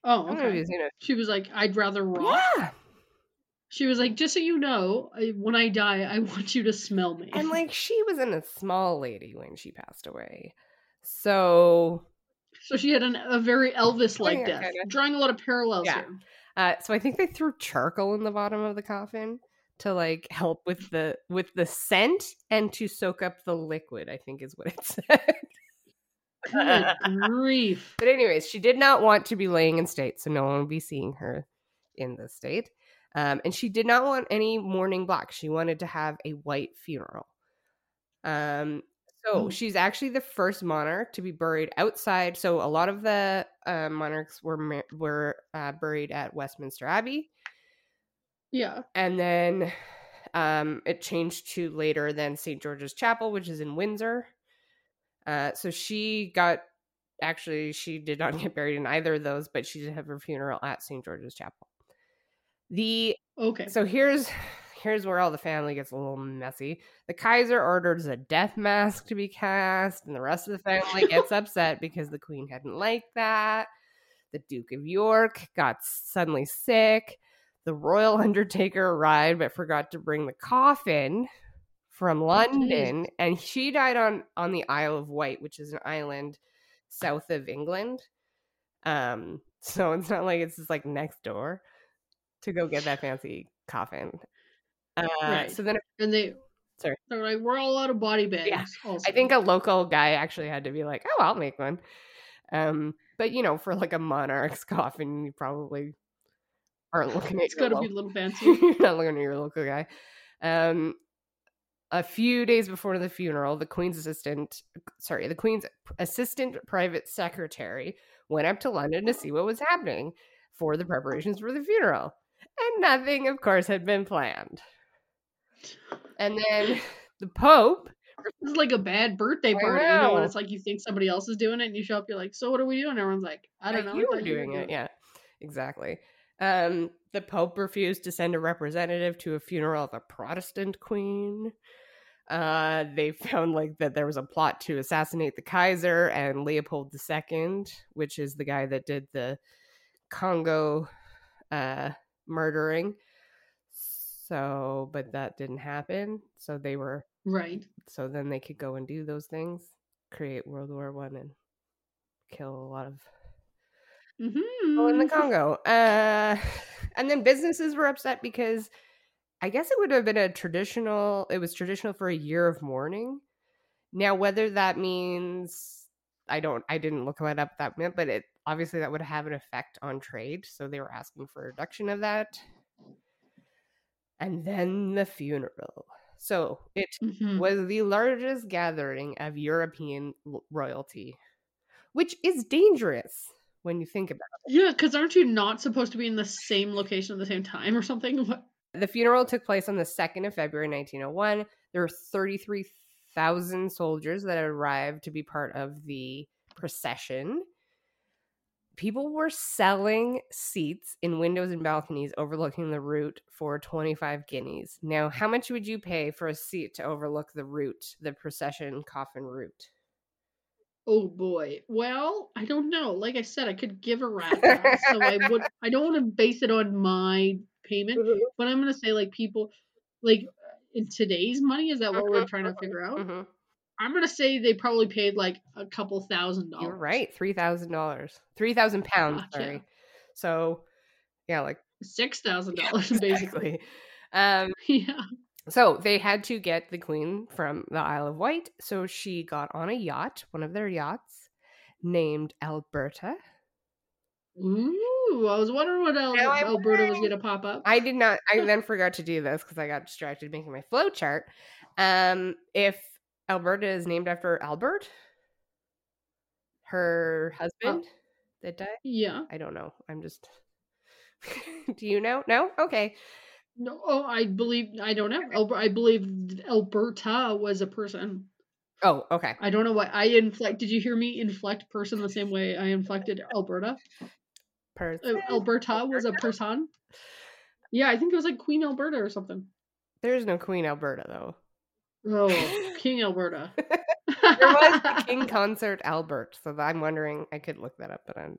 oh, I don't know okay. She was like, "I'd rather rot." Yeah, She was like, "Just so you know, I, when I die, I [laughs] want you to smell me." and like she was in a small lady when she passed away, so so she had an, a very Elvis-like death, kinda. drawing a lot of parallels Yeah. here. Uh, so I think they threw charcoal in the bottom of the coffin, to like help with the with the scent and to soak up the liquid. I think is what it [laughs] said. Good [laughs] grief. But anyways, she did not want to be laying in state, so no one would be seeing her in the state. Um, and she did not want any mourning black. She wanted to have a white funeral. Um, so Oh. she's actually the first monarch to be buried outside. So a lot of the uh, monarchs were were uh, buried at Westminster Abbey, Yeah. and then um, it changed to later than St George's Chapel, which is in Windsor. Uh, so she got actually she did not [laughs] get buried in either of those, but she did have her funeral at St George's Chapel. The Okay. so here's [sighs] here's where all the family gets a little messy. The Kaiser orders a death mask to be cast, and the rest of the family [laughs] gets upset because the Queen hadn't liked that. The Duke of York got suddenly sick. The royal [laughs] undertaker arrived but forgot to bring the coffin from London, and she died on on the Isle of Wight, which is an island south of England. Um, [laughs] so it's not like it's just like next door to go get that fancy coffin. Uh, Right. So then and they Sorry. they're like, we're all out of body bags. Also. I think a local guy actually had to be like, "Oh, I'll make one." Um, but you know, for like a monarch's [laughs] coffin, you probably aren't [laughs] looking at it's got to be a little [laughs] fancy. You're not looking at your local guy. Um, a few days before the funeral, the Queen's assistant, sorry, the Queen's assistant private secretary went up to London to see what was happening for the preparations for the funeral. And nothing, of course, had been planned. And then the Pope, This is like a bad birthday party. You know, when it's like you think somebody else is doing it, and you show up, you're like, "So what are we doing?" Everyone's like, "I don't like, know." You were doing it, yeah, exactly. Um, the Pope refused to send a representative to a funeral of a Protestant queen. Uh, they found like that there was a plot to assassinate the Kaiser and Leopold II, which is the guy that did the Congo uh, murdering. So, but that didn't happen. So they were Right. so then they could go and do those things, create World War One, and kill a lot of people Mm-hmm. in the Congo. Uh, [sighs] and then businesses were upset because I guess it would have been a traditional. It was traditional for a year of mourning. Now, whether that means I don't, I didn't look that up that meant, but it obviously that would have an effect on trade. So they were asking for a reduction of that. And then the funeral. So it Mhm. was the largest gathering of European royalty, which is dangerous when you think about it. Yeah, because aren't you not supposed to be in the same location at the same time or something? [laughs] What? The funeral took place on the 2nd of February 1901. There were 33,000 soldiers that arrived to be part of the procession. People were selling seats in windows and balconies overlooking the route for 25 guineas. Now, how much would you pay for a seat to overlook the route, the procession coffin route? Oh boy. Well, I don't know. Like I said, I could give a [laughs] rat. so I would. I don't want to base it on my payment, [laughs] but I'm gonna say like people, like in today's money. Is that what we're trying to figure out? Mhm. I'm gonna say they probably paid like a couple thousand dollars. You're right, three thousand dollars, three thousand pounds. Gotcha. Sorry. So, yeah, like Six thousand dollars [laughs] [laughs] basically. Um, [laughs] Yeah. so they had to get the queen from the Isle of Wight. So she got on a yacht, one of their yachts, named Alberta. Ooh, I was wondering what else Now Alberta was gonna pop up. I did not. I then [laughs] forgot to do this because I got distracted making my flow chart. Um, if Alberta is named after Albert, her husband that died. yeah. I don't know. I'm just. [laughs] Do you know? No. Okay. No. Oh, I believe. I don't know. I believe Alberta was a person. Oh, okay. I don't know why I inflect. Did you hear me inflect person the same way I inflected Alberta? Per- Uh, Alberta was a person. Yeah, I think it was like Queen Alberta or something. There's no Queen Alberta though. Oh, [laughs] King Alberta. [laughs] There was the King Consort Albert, so I'm wondering. I could look that up, but I'm.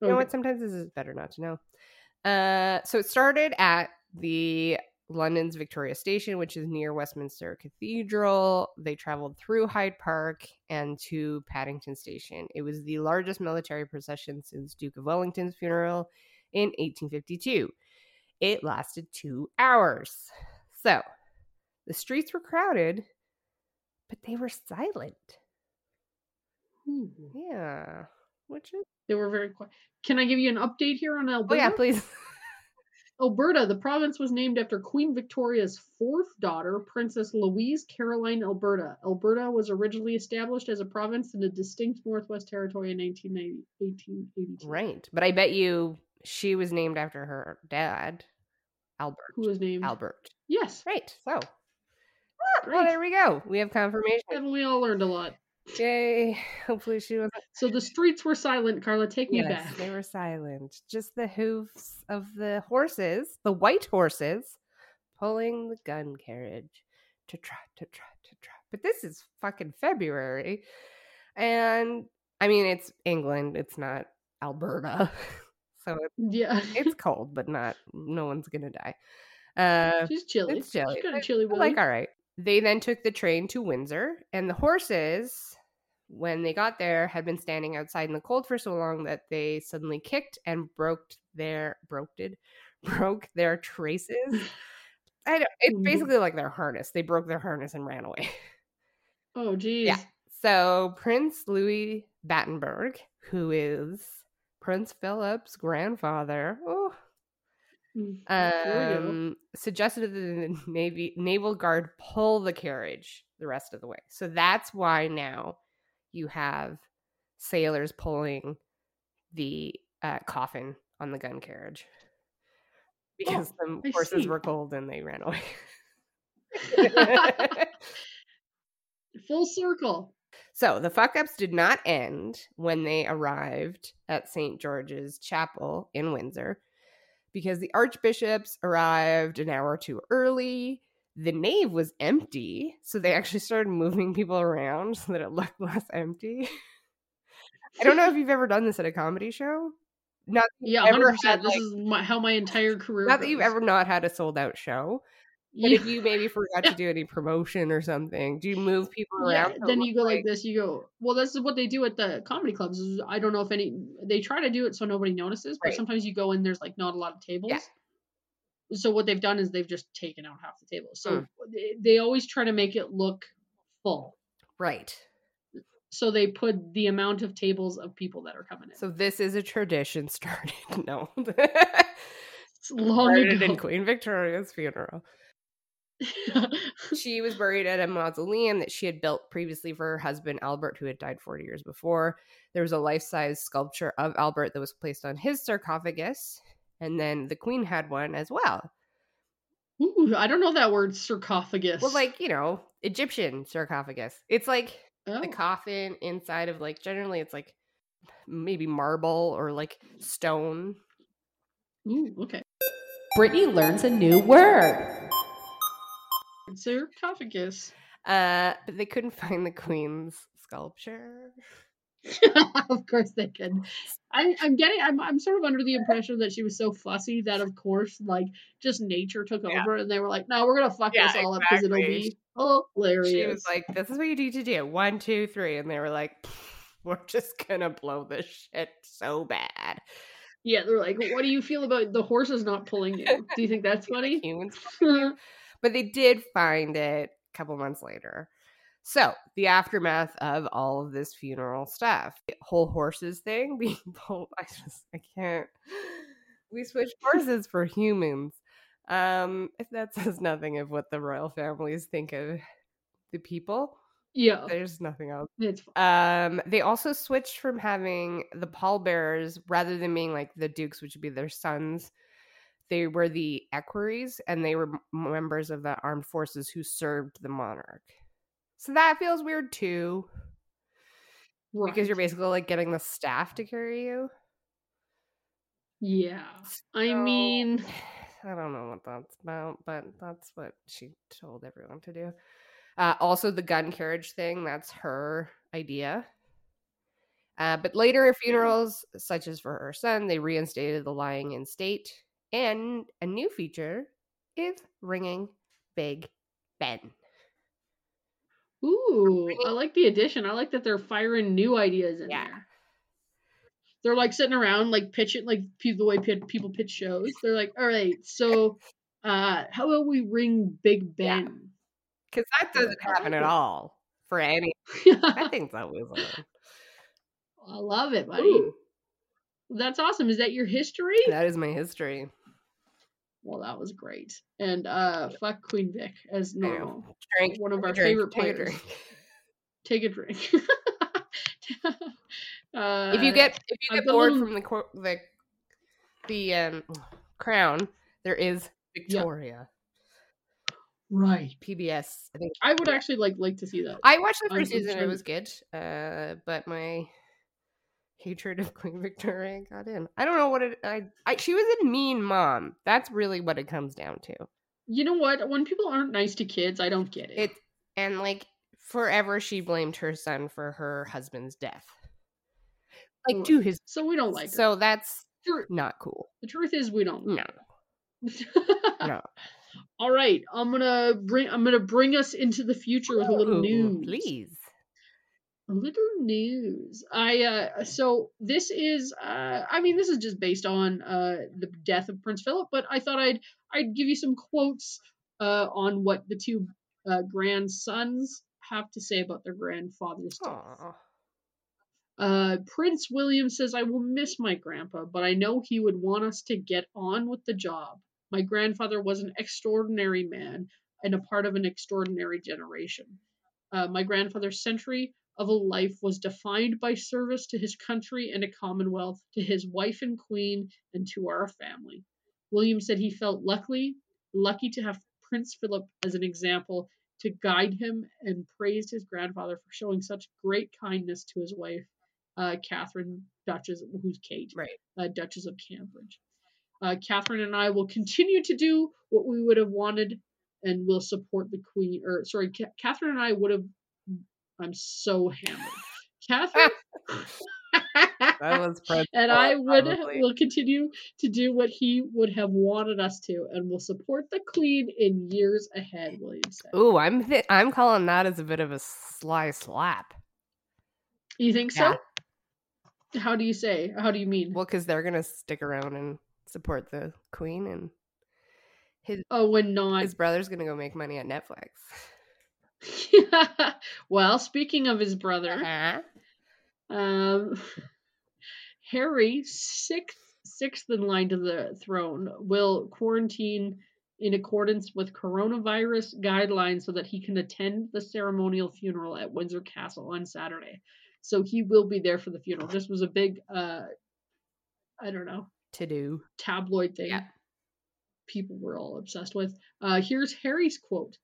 You know what? Sometimes this is better not to know. Uh, so it started at the London's Victoria Station, which is near Westminster Cathedral. They traveled through Hyde Park and to Paddington Station. It was the largest military procession since Duke of Wellington's funeral in 1852. it lasted two hours. So the streets were crowded, but they were silent. Ooh. Yeah. Which is They were very quiet. Can I give you an update here on Alberta? Oh yeah, please. [laughs] Alberta, the province was named after Queen Victoria's fourth daughter, Princess Louise Caroline Alberta. Alberta was originally established as a province in a distinct Northwest Territory in 1890 1882. Right. But I bet you she was named after her dad, Albert. Who was named? Albert. Yes. Right. So Ah, well, there we go. We have confirmation. Haven't we all learned a lot? Yay. [laughs] Hopefully she was So the streets were silent, Carla. Take me Yes, back. they were silent. Just the hooves of the horses, the white horses, pulling the gun carriage to trot, to trot, to trot. But this is fucking February. And I mean, it's England, it's not Alberta. [laughs] So it, Yeah. it's [laughs] cold, but not, no one's going to die. Uh, She's chilly. it's chilly. She's got a chilly I'm like, all right. They then took the train to Windsor, and the horses, when they got there, had been standing outside in the cold for so long that they suddenly kicked and broke their broke did [laughs] broke their traces. [laughs] I don't, it's Mhm. basically like their harness. They broke their harness and ran away. [laughs] Oh, geez. Yeah. So Prince Louis Battenberg, who is Prince Philip's grandfather, oh, there we go. um, suggested that the navy naval guard pull the carriage the rest of the way. So that's why now you have sailors pulling the uh, coffin on the gun carriage because I the horses were cold and they ran away. [laughs] [laughs] Full circle. so the fuck ups did not end when they arrived at St. George's Chapel in Windsor because the archbishops arrived an hour too early. The nave was empty, so they actually started moving people around [laughs] so that it looked less empty. I don't know if you've ever done this at a comedy show. Not Yeah, ever had, percent. This like- is my, how my entire career. not that you've ever not had a sold out show, but Yeah. if you maybe forgot to do any promotion or something, do you move people Yeah, around? it then you go like this. You go. Well, this is what they do at the comedy clubs. I don't know if any. They try to do it so nobody notices, but Right. sometimes you go in. There's like not a lot of tables. So what they've done is they've just taken out half the tables. So Mm. they, they always try to make it look full. right. So they put the amount of tables of people that are coming in. So this is a tradition started. [laughs] No, it's long started in. Queen Victoria's funeral. [laughs] She was buried at a mausoleum that she had built previously for her husband Albert, who had died 40 years before. There was a life-size sculpture of Albert that was placed on his sarcophagus, and then the Queen had one as well. Ooh, I don't know that word sarcophagus. Well, like you know, Egyptian sarcophagus. It's like oh. the coffin inside of like generally it's like maybe marble or like stone. Ooh, okay. Brittany learns a new word. Sarcophagus. Uh, but they couldn't find the Queen's sculpture. [laughs] of course they can. I, I'm getting. I'm. I'm sort of under the impression that she was so fussy that, of course, like just nature took Yeah. over, and they were like, "No, we're gonna fuck Yeah, this all up because it'll be hilarious." She was like, "This is what you need to do. One, two, and they were like, "We're just gonna blow this shit so bad." "Yeah." They're like, "What do you feel about the horses not pulling you? Do you think that's [laughs] funny?" Humans, [laughs] but they did find it a couple months later. So the aftermath of all of this funeral stuff, whole horses thing [laughs] being pulled. I just I can't. We switched horses for humans. Um, if that says nothing of what the royal families think of the people. yeah, There's nothing else. Um, they also switched from having the pallbearers rather than being like the dukes, which would be their sons. They were the equerries, and they were members of the armed forces who served the monarch. So that feels weird too, because you're basically like getting the staff to carry you. Yeah, I mean, [sighs] I don't know what that's about, but that's what she told everyone to do. Uh, also, the gun carriage thing, that's her idea. Uh, but later at funerals, such as for her son, they reinstated the lying in state. And a new feature is ringing Big Ben. Ooh, I like the addition. I like that they're firing new ideas in Yeah. there. they're like sitting around like pitching like the way people pitch shows. They're like, all right, so uh, how about we ring Big Yeah. Ben? Because that doesn't happen at all for any. [laughs] I think that was. I love it, buddy. Ooh, That's awesome. Is that your history? that is my history. Well, that was great. And uh, fuck Queen Vic as normal. Drink. One of take a our drink, favorite take a players. drink. Take a drink. [laughs] uh, if you get if you get bored little- from the the the um, crown, there is Victoria right, PBS. I think I would actually like like to see that. I watched the first season. It was good, uh, but my hatred of [laughs] Queen Victoria got in. I don't know what it. I, I she was a mean mom. That's really what it comes down to. You know what? When people aren't nice to kids, I don't get it. It and like forever she blamed her son for her husband's death. Like to his so we don't like her. so that's Tru- not cool. The truth is, we don't. No, no. [laughs] All right, I'm gonna bring. I'm gonna bring us into the future with a little Ooh, news. please. Little news. I uh so this is uh I mean this is just based on uh the death of Prince Philip, but I thought I'd I'd give you some quotes uh on what the two uh grandsons have to say about their grandfather's death. Aw. Uh, Prince William says, I will miss my grandpa, but I know he would want us to get on with the job. My grandfather was an extraordinary man and a part of an extraordinary generation. Uh, my grandfather's century of a life was defined by service to his country and a commonwealth, to his wife and queen, and to our family. William said he felt lucky, lucky to have Prince Philip as an example to guide him and praised his grandfather for showing such great kindness to his wife, uh, Catherine, Duchess, who's Kate, Right. uh, Duchess of Cambridge. Uh, Catherine and I will continue to do what we would have wanted and will support the Queen. Or, sorry, Ca- Catherine and I would have. I'm so hammered. Catherine. [laughs] That was [laughs] and I would probably. will continue to do what he would have wanted us to, and will support the Queen in years ahead. William said. Ooh, I'm th- I'm calling that as a bit of a sly slap. You think so? How do you say? How do you mean? Well, because they're gonna stick around and support the queen, and his oh, when not. his brother's gonna go make money at Netflix. [laughs] well, speaking of his brother, Uh-huh. um, Harry, sixth sixth in line to the throne, will quarantine in accordance with coronavirus guidelines so that he can attend the ceremonial funeral at Windsor Castle on Saturday. So he will be there for the funeral. This was a big, uh, I don't know, To do. tabloid thing Yeah. people were all obsessed with. Uh, here's Harry's quote.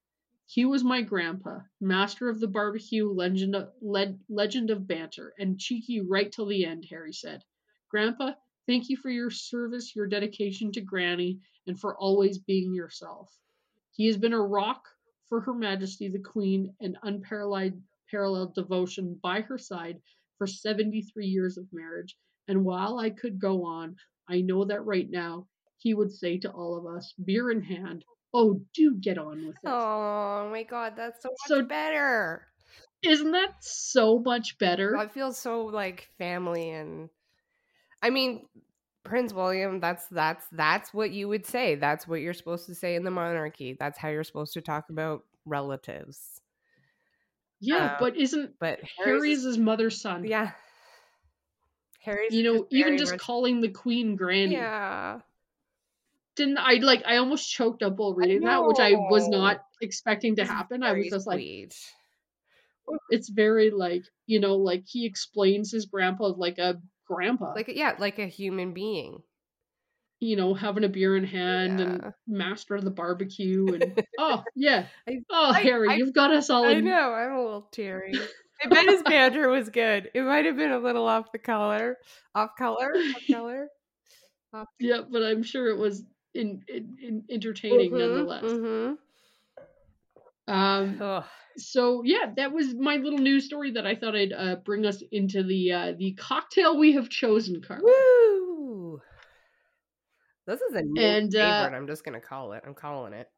He was my grandpa, master of the barbecue, legend of, le- legend of banter, and cheeky right till the end, Harry said. Grandpa, thank you for your service, your dedication to Granny, and for always being yourself. He has been a rock for Her Majesty the Queen and unparalleled paralleled devotion by her side for 73 years of marriage. And while I could go on, I know that right now he would say to all of us, beer in hand, oh, do get on with it. Oh my god, that's so much So- better. Isn't that so much better? I feel so like family and I mean Prince William, that's that's that's what you would say. That's what you're supposed to say in the monarchy. That's how you're supposed to talk about relatives. yeah, uh, but isn't But Harry's his mother's son? yeah. Harry's You know, even just calling the queen Granny. Yeah. Didn't I like I almost choked up while reading that, which I was not expecting to It's happen. I was just like sweet. it's very like, you know, like he explains his grandpa like a grandpa. like yeah, like a human being. you know, having a beer in hand and master of the barbecue and [laughs] oh yeah. I- oh I- Harry, I- you've got us all I in know, I'm a little teary. [laughs] I bet his banter was good. It might have been a little off the color, off color, off [laughs] color. Off- Yeah, but I'm sure it was in, in, in entertaining Mhm, nonetheless. mhm. Um so yeah, that was my little news story that I thought I'd uh, bring us into the uh, the cocktail we have chosen, Carla. Woo! This is a new And, uh, favorite. I'm just gonna call it. I'm calling it.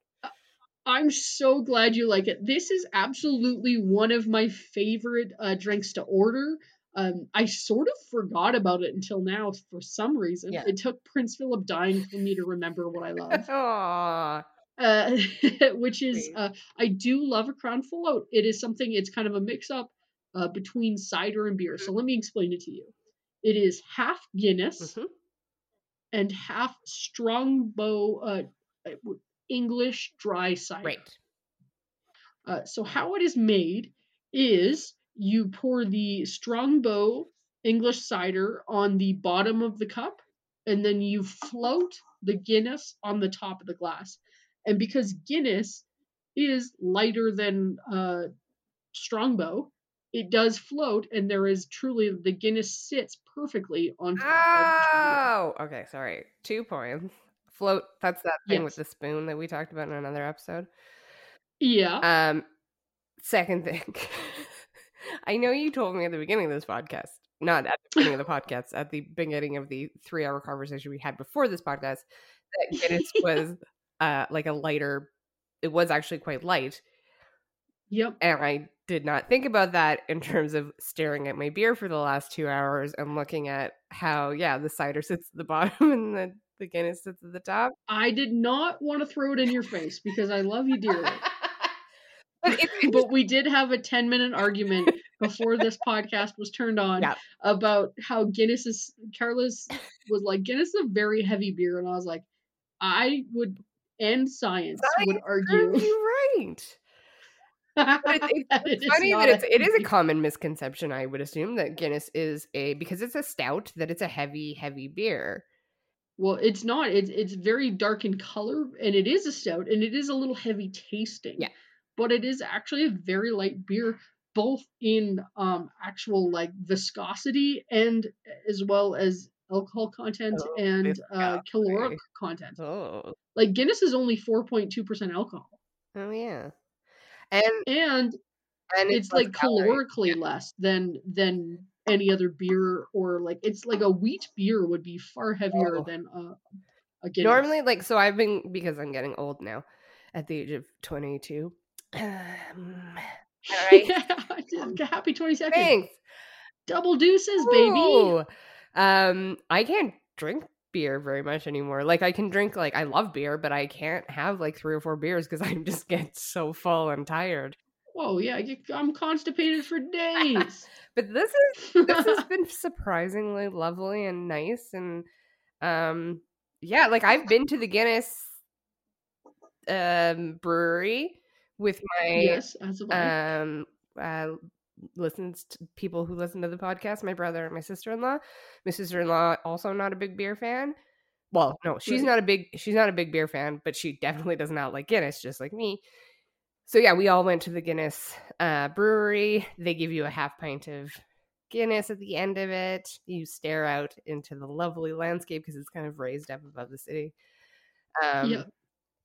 I'm so glad you like it. This is absolutely one of my favorite uh, drinks to order. Um, I sort of forgot about it until now for some reason. Yeah. It took Prince Philip dying for me to remember what I love. [laughs] Uh, [laughs] which is uh, I do love a crown float. It is something. It's kind of a mix up uh, between cider and beer. Mm-hmm. So let me explain it to you. It is half Guinness Mhm. and half Strongbow uh, uh, English dry cider. Right. Uh, so how it is made is you pour the Strongbow English cider on the bottom of the cup, and then you float the Guinness on the top of the glass. And because Guinness is lighter than uh, Strongbow, it does float, and there is truly the Guinness sits perfectly on top. of the. Oh, okay. Sorry. Two points. Float. That's that thing with the spoon that we talked about in another episode. Yeah. Um, second thing, [laughs] I know you told me at the beginning of this podcast, not at the beginning of the podcast, at the beginning of the three-hour conversation we had before this podcast, that Guinness [laughs] was uh like a lighter. It was actually quite light, Yep. and I did not think about that in terms of staring at my beer for the last two hours and looking at how yeah the cider sits at the [laughs] bottom and the the Guinness sits at the top. I did not want to throw it in your face because I love you dearly. [laughs] but but we did have a 10 minute argument before this podcast was turned on Yeah. about how Guinness is Carlos was like Guinness is a very heavy beer and I was like I would end science, would argue proves you right. But it- it's [laughs] that it is funny that it's it is a common misconception i would assume that guinness is a because it's a stout that it's a heavy heavy beer well it's not it's it's very dark in color and it is a stout and it is a little heavy tasting Yeah. but it is actually a very light beer both in um actual like viscosity and as well as alcohol content Oh, and uh caloric content. Oh. Like guinness is only 4.2% alcohol. Oh yeah. And and and it's, less like calorically less than than any other beer or like it's like a wheat beer would be far heavier Oh. than a, a Guinness. normally like so i've been because i'm getting old now at the age of 22 um, all [laughs] right. Happy 22nd thanks. Double deuces baby. Ooh. um i can't drink beer very much anymore. Like i can drink like i love beer but i can't have like three or four beers because [laughs] i just get so full and tired. Whoa yeah I get- i'm constipated for days. [laughs] But this is this has been surprisingly lovely and nice and um yeah like i've been to the guinness um brewery with my yes as I. um uh listens to people who listen to the podcast my brother and my sister-in-law. My sister-in-law also not a big beer fan. Well no she's not a big she's not a big beer fan but she definitely does not like guinness just like me. So yeah we all went to the guinness uh brewery. They give you a half pint of guinness at the end of it. You stare out into the lovely landscape because it's kind of raised up above the city. Um yeah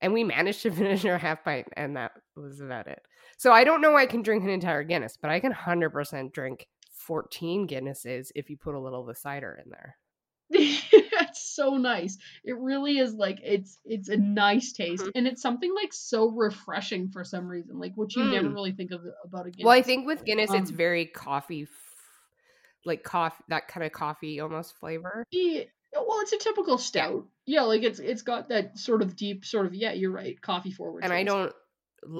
and we managed to [laughs] finish our half pint and that was about it so i don't know why i can drink an entire guinness but i can 100% drink 14 guinnesses if you put a little of the cider in there [laughs] it's so nice it really is like it's it's a nice taste Mhm. and it's something like so refreshing for some reason like what you never Mm. really think of about a Guinness. well i think with guinness it's Um, very coffee f- like coffee that kind of coffee almost flavor Yeah, well, it's a typical stout. Yeah, like it's it's got that sort of deep, sort of yeah, you're right, coffee forward. and i don't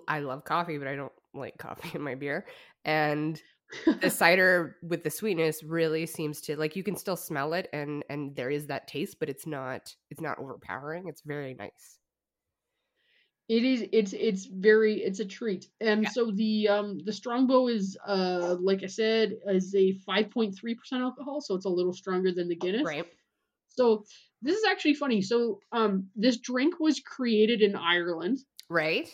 i love coffee but i don't like coffee in my beer and the [laughs] cider with the sweetness really seems to like you can still smell it and and there is that taste but it's not it's not overpowering it's very nice It is. It's it's very. It's a treat. And Yeah. so the um the Strongbow is uh like I said is a five point three percent alcohol, so it's a little stronger than the Guinness. right So this is actually funny. So um this drink was created in Ireland. right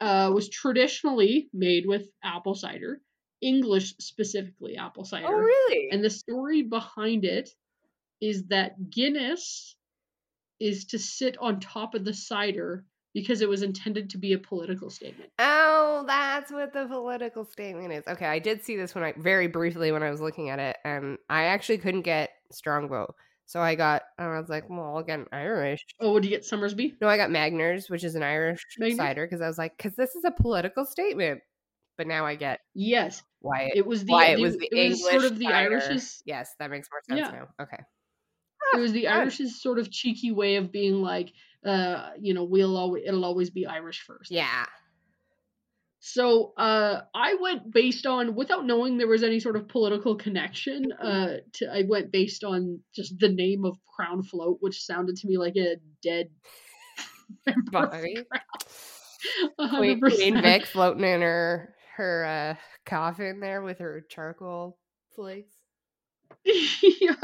Uh, was traditionally made with apple cider, English specifically apple cider. oh really And the story behind it is that Guinness is to sit on top of the cider because it was intended to be a political statement. Oh, that's what the political statement is. Okay, I did see this when I very briefly when I was looking at it, and I actually couldn't get Strongbow, so I got. I was like, well, I'll get Irish. Oh, would you get Somersby? No, I got Magners, which is an Irish Magners? cider, because I was like, because this is a political statement. But now I get Yes. why it, It was the why it the- was the it was English sort of the cider. Irish's Yes, that makes more sense Yeah. now. Okay. it was the. Irish's sort of cheeky way of being like, uh, you know, we'll always it'll always be Irish first. Yeah. So uh, I went based on without knowing there was any sort of political connection. Uh, to, I went based on just the name of Crown Float, which sounded to me like a dead [laughs] Body. Queen, Queen. Vic floating in her her uh, coffin there with her charcoal flakes. [laughs] yeah.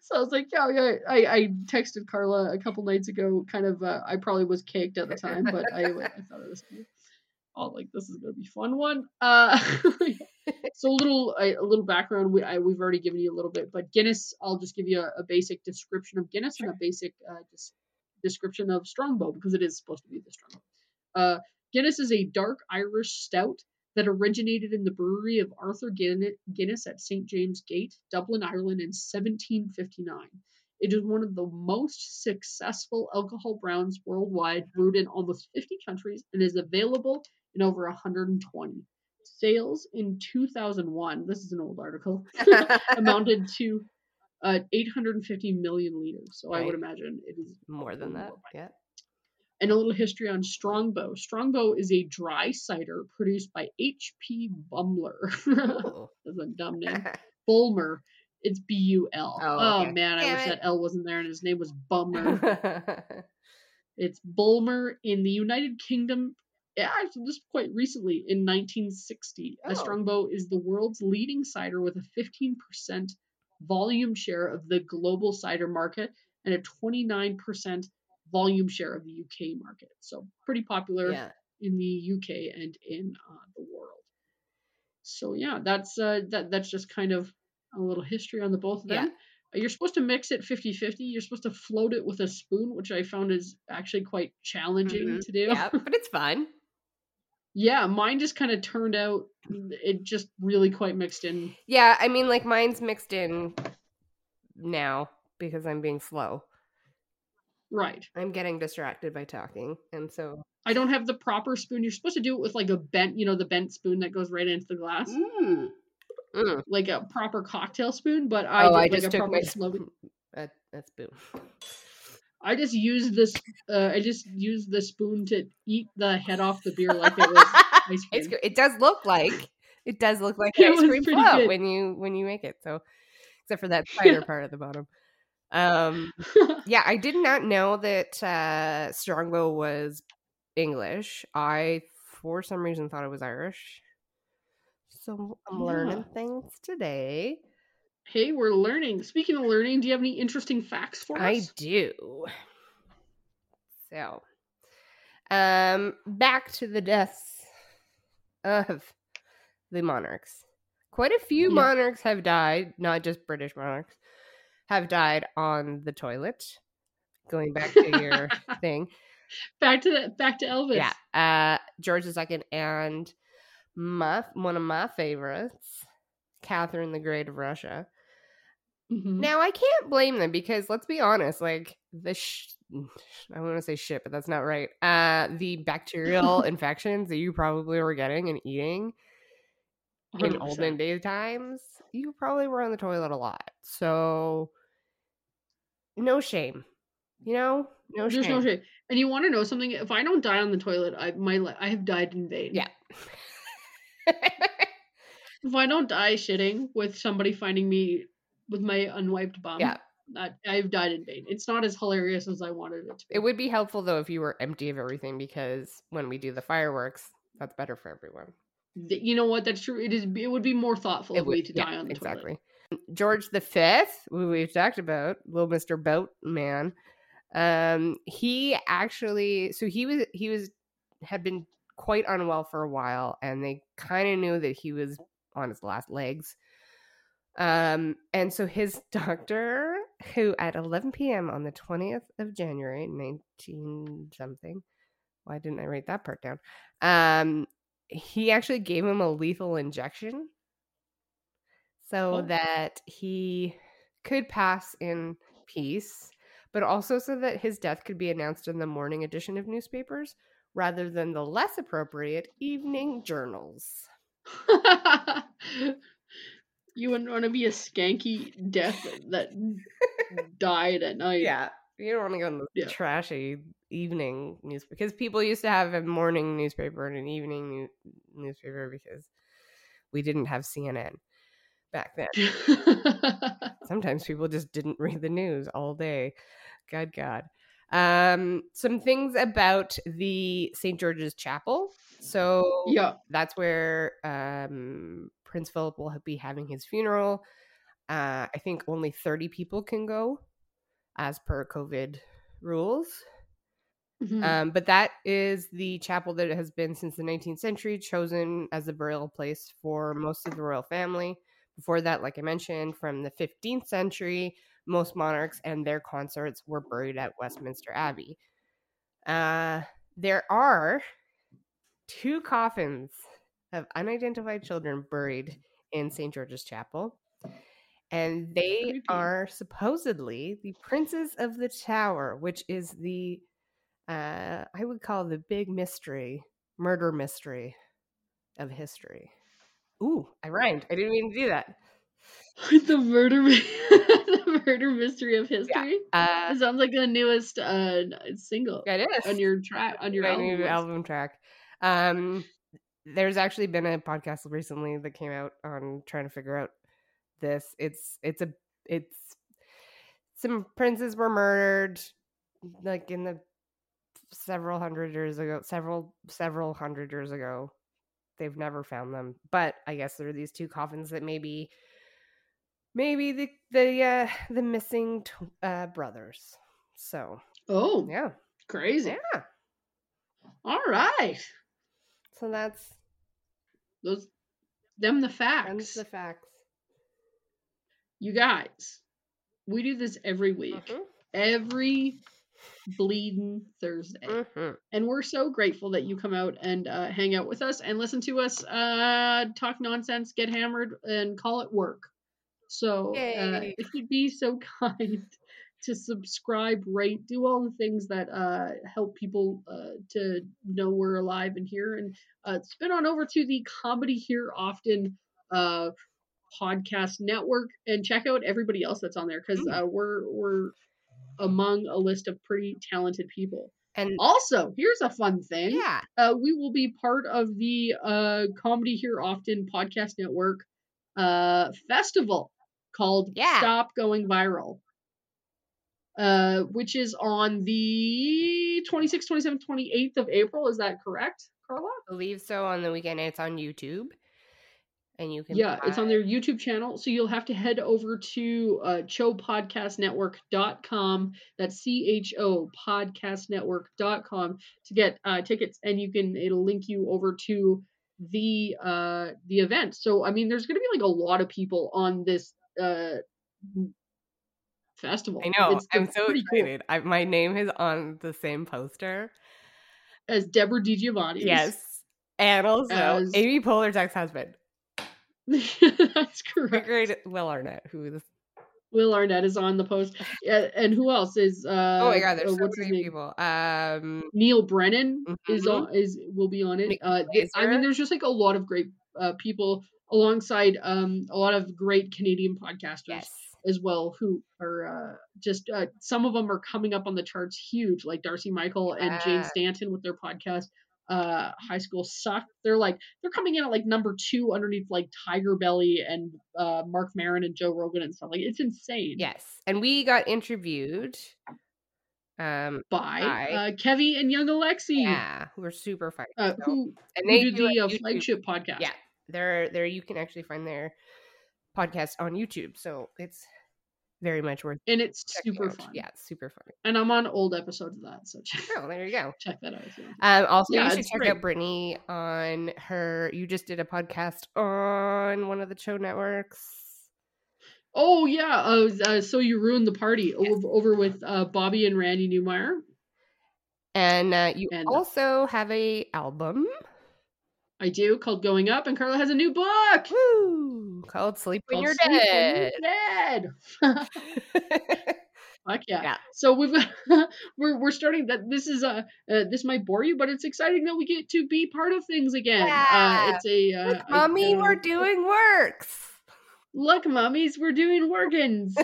So I was like, yeah, yeah. I, I texted Carla a couple nights ago. Kind of, uh, I probably was caked at the time, but I, I [laughs] thought it was cool. Oh, like this is gonna be a fun one. Uh, [laughs] so a little, a, a little background. We, I, we've already given you a little bit, but Guinness. I'll just give you a, a basic description of Guinness and a basic uh, des- description of Strongbow because it is supposed to be the Strongbow. Uh, Guinness is a dark Irish stout that originated in the brewery of Arthur Guinness at St. James Gate, Dublin, Ireland in 1759. It is one of the most successful alcohol browns worldwide, brewed in almost 50 countries, and is available in over 120. Sales in 2001, this is an old article, [laughs] amounted to uh, 850 million liters. So I would imagine it is More than that. worldwide Yeah. and a little history on Strongbow. Strongbow is a dry cider produced by H.P. Bumler. Ooh. [laughs] That's a dumb [laughs] name. Bulmer. It's B U L. Oh, okay. man, I wish it. that L wasn't there and his name was Bummer. it's Bulmer in the United Kingdom. Yeah, actually, this quite recently in 1960. Oh. A Strongbow is the world's leading cider with a 15% volume share of the global cider market and a 29% volume share of the UK market. So pretty popular yeah. in the UK and in uh, the world. So yeah, that's uh, that that's just kind of a little history on the both of them. Yeah. Uh, You're supposed to mix it 50-50. You're supposed to float it with a spoon, which I found is actually quite challenging Mhm. to do. Yeah, but it's fun. Yeah, mine just kind of turned out it just really quite mixed in. Yeah, I mean, like mine's mixed in now because I'm being slow. Right. I'm getting distracted by talking, and so I don't have the proper spoon. You're supposed to do it with like a bent, you know, the bent spoon that goes right into the glass, mm. Mm. like a proper cocktail spoon. But I oh, did I like just a took proper my slow. sp- a, a spoon. I just used this. Uh, I just used the spoon to eat the head off the beer like it was [laughs] ice cream. It does look like it does look like [laughs] It ice cream float when you when you make it. So except for that [laughs] cider part at the bottom. Um, yeah, I did not know that uh, Strongbow was English. I, for some reason, thought it was Irish. So I'm learning things today. Hey, we're learning. Speaking of learning, do you have any interesting facts for us? I do. So, um, back to the deaths of the monarchs. Quite a few Yeah. monarchs have died, not just British monarchs, have died on the toilet. Going back to your [laughs] thing. back to that. Back to Elvis. Yeah. Uh George II and my one of my favorites, Catherine the Great of Russia. Mhm. Now I can't blame them because let's be honest, like the sh- I want to say shit, but that's not right. Uh the bacterial [laughs] infections that you probably were getting and eating in 100%. olden day times, you probably were on the toilet a lot. So no shame. You know? No There's shame. no shame. And you want to know something? If I don't die on the toilet, I my I have died in vain. Yeah. [laughs] If I don't die shitting with somebody finding me with my unwiped bum, yeah. I've died in vain. It's not as hilarious as I wanted it to be. It would be helpful though if you were empty of everything because when we do the fireworks, that's better for everyone. Th- You know what? That's true. It is. It would be more thoughtful of me to yeah, die on the exactly. toilet. George the Fifth, who we've talked about, little Mister Boat Man. Um, he actually, so he was he was had been quite unwell for a while, and they kind of knew that he was on his last legs. Um, and so his [laughs] doctor, who at 11 p.m. on the 20th of January, 19 something, why didn't I write that part down? Um, he actually gave him a lethal injection so Oh. that he could pass in peace, but also so that his death could be announced in the morning edition of newspapers rather than the less appropriate evening journals. [laughs] you wouldn't want to be a skanky death that [laughs] died at night. Yeah. You don't want to go in the Yeah. trashy evening news because people used to have a morning newspaper and an evening new- newspaper because we didn't have CNN back then. [laughs] Sometimes people just didn't read the news all day. God, God. Um, some things about the St. George's Chapel. So yeah. that's where um, Prince Philip will be having his funeral. Uh, I think only 30 people can go as per COVID rules. Mhm. Um, but that is the chapel that has been since the 19th century, chosen as the burial place for most of the royal family. Before that, like I mentioned, from the 15th century, most monarchs and their consorts were buried at Westminster Abbey. Uh, there are two coffins of unidentified children buried in St. George's Chapel. And they are supposedly the princes of the tower, which is the uh, I would call the big mystery, murder mystery of history. Ooh, I rhymed. I didn't mean to do that. [laughs] the murder, [laughs] the murder mystery of history. Uh, It sounds like the newest uh single it is on your track on your album. album track. Um, there's actually been a podcast recently that came out on trying to figure out this. It's it's a it's some princes were murdered like in the several hundred years ago, several several hundred years ago. They've never found them, but I guess there are these two coffins that maybe maybe the the uh the missing tw- uh brothers. So Oh, yeah, crazy! yeah. All right, So that's those them the that's facts. the facts. you guys, we do this every week, Mhm, every bleeding Thursday. mhm. and we're so grateful that you come out and uh, hang out with us and listen to us uh, talk nonsense, get hammered, and call it work. So uh, if you'd be so [laughs] kind to subscribe, rate, do all the things that uh, help people uh, to know we're alive and here, and uh, spin on over to the Comedy Here Often uh, podcast network and check out everybody else that's on there because Mm. uh, we're we're among a list of pretty talented people. And Also, here's a fun thing. yeah, Uh, we will be part of the uh, Comedy Here Often podcast network uh, festival called Yeah. Stop Going Viral, uh, which is on the 26th, 27th, 28th of April. Is that correct, Carla? I believe so. On the weekend, it's on YouTube, and you can Yeah, it's on their YouTube channel. So you'll have to head over to uh, chopodcastnetwork.com. That's C H O podcastnetwork.com to get uh, tickets, and you can it'll link you over to the uh the event. So I mean, there's going to be like a lot of people on this uh festival. I know. It's I'm so pretty cool. excited. I, my name is on the same poster. As Deborah DiGiovanni. Yes, and also As- Amy Poehler's ex-husband, [laughs] that's correct. great Will Arnett, who is Will Arnett is on the post. Yeah, and who else is? Uh, oh my god, there's uh, so what's many people. Um, Neal Brennan is Mhm. on is will be on it. Uh, I mean, there's just like a lot of great uh, people alongside um a lot of great Canadian podcasters yes, as well who are uh, just uh, some of them are coming up on the charts huge, like Darcy Michael and Jane Stanton with their podcast. Uh, High School Suck. They're like they're coming in at like number two underneath like Tigerbelly and uh, Marc Maron and Joe Rogan and stuff. Like it's insane. yes, and we got interviewed. Um, By By- uh, Kevy and Young Alexi, yeah, who are super funny. uh, so- who and who they do do the a uh, flagship podcast. Yeah, they're there. You can actually find their podcast on YouTube, so it's very much worth and it's super out. fun. Yeah, it's super fun. and I'm on old episodes of that, so [laughs] check, Oh, there you go. check that out. Um, also, Yeah, you should check great. out Brittany on her. You just did a podcast on one of the show networks. Oh yeah, uh, uh, so you ruined the party Yes. over, over with uh, Bobby and Randy Newmeyer. And uh, you And- also have a album I do called Going Up, and Carla has a new book woo, called Sleep When You're Sleep When Dead. You're Dead. [laughs] Fuck yeah. Yeah. So we've [laughs] we're we're starting that this is a uh this might bore you, but it's exciting that we get to be part of things again. Yeah. Uh it's a uh Look, mommy, uh, we're doing works. Look, mummies, we're doing workins.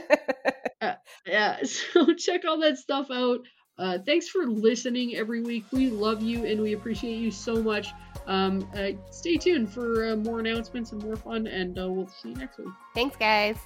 [laughs] yeah, so check all that stuff out. Uh, thanks for listening every week. We love you and we appreciate you so much. Um, uh, stay tuned for uh, more announcements and more fun, and uh, we'll see you next week. Thanks, guys.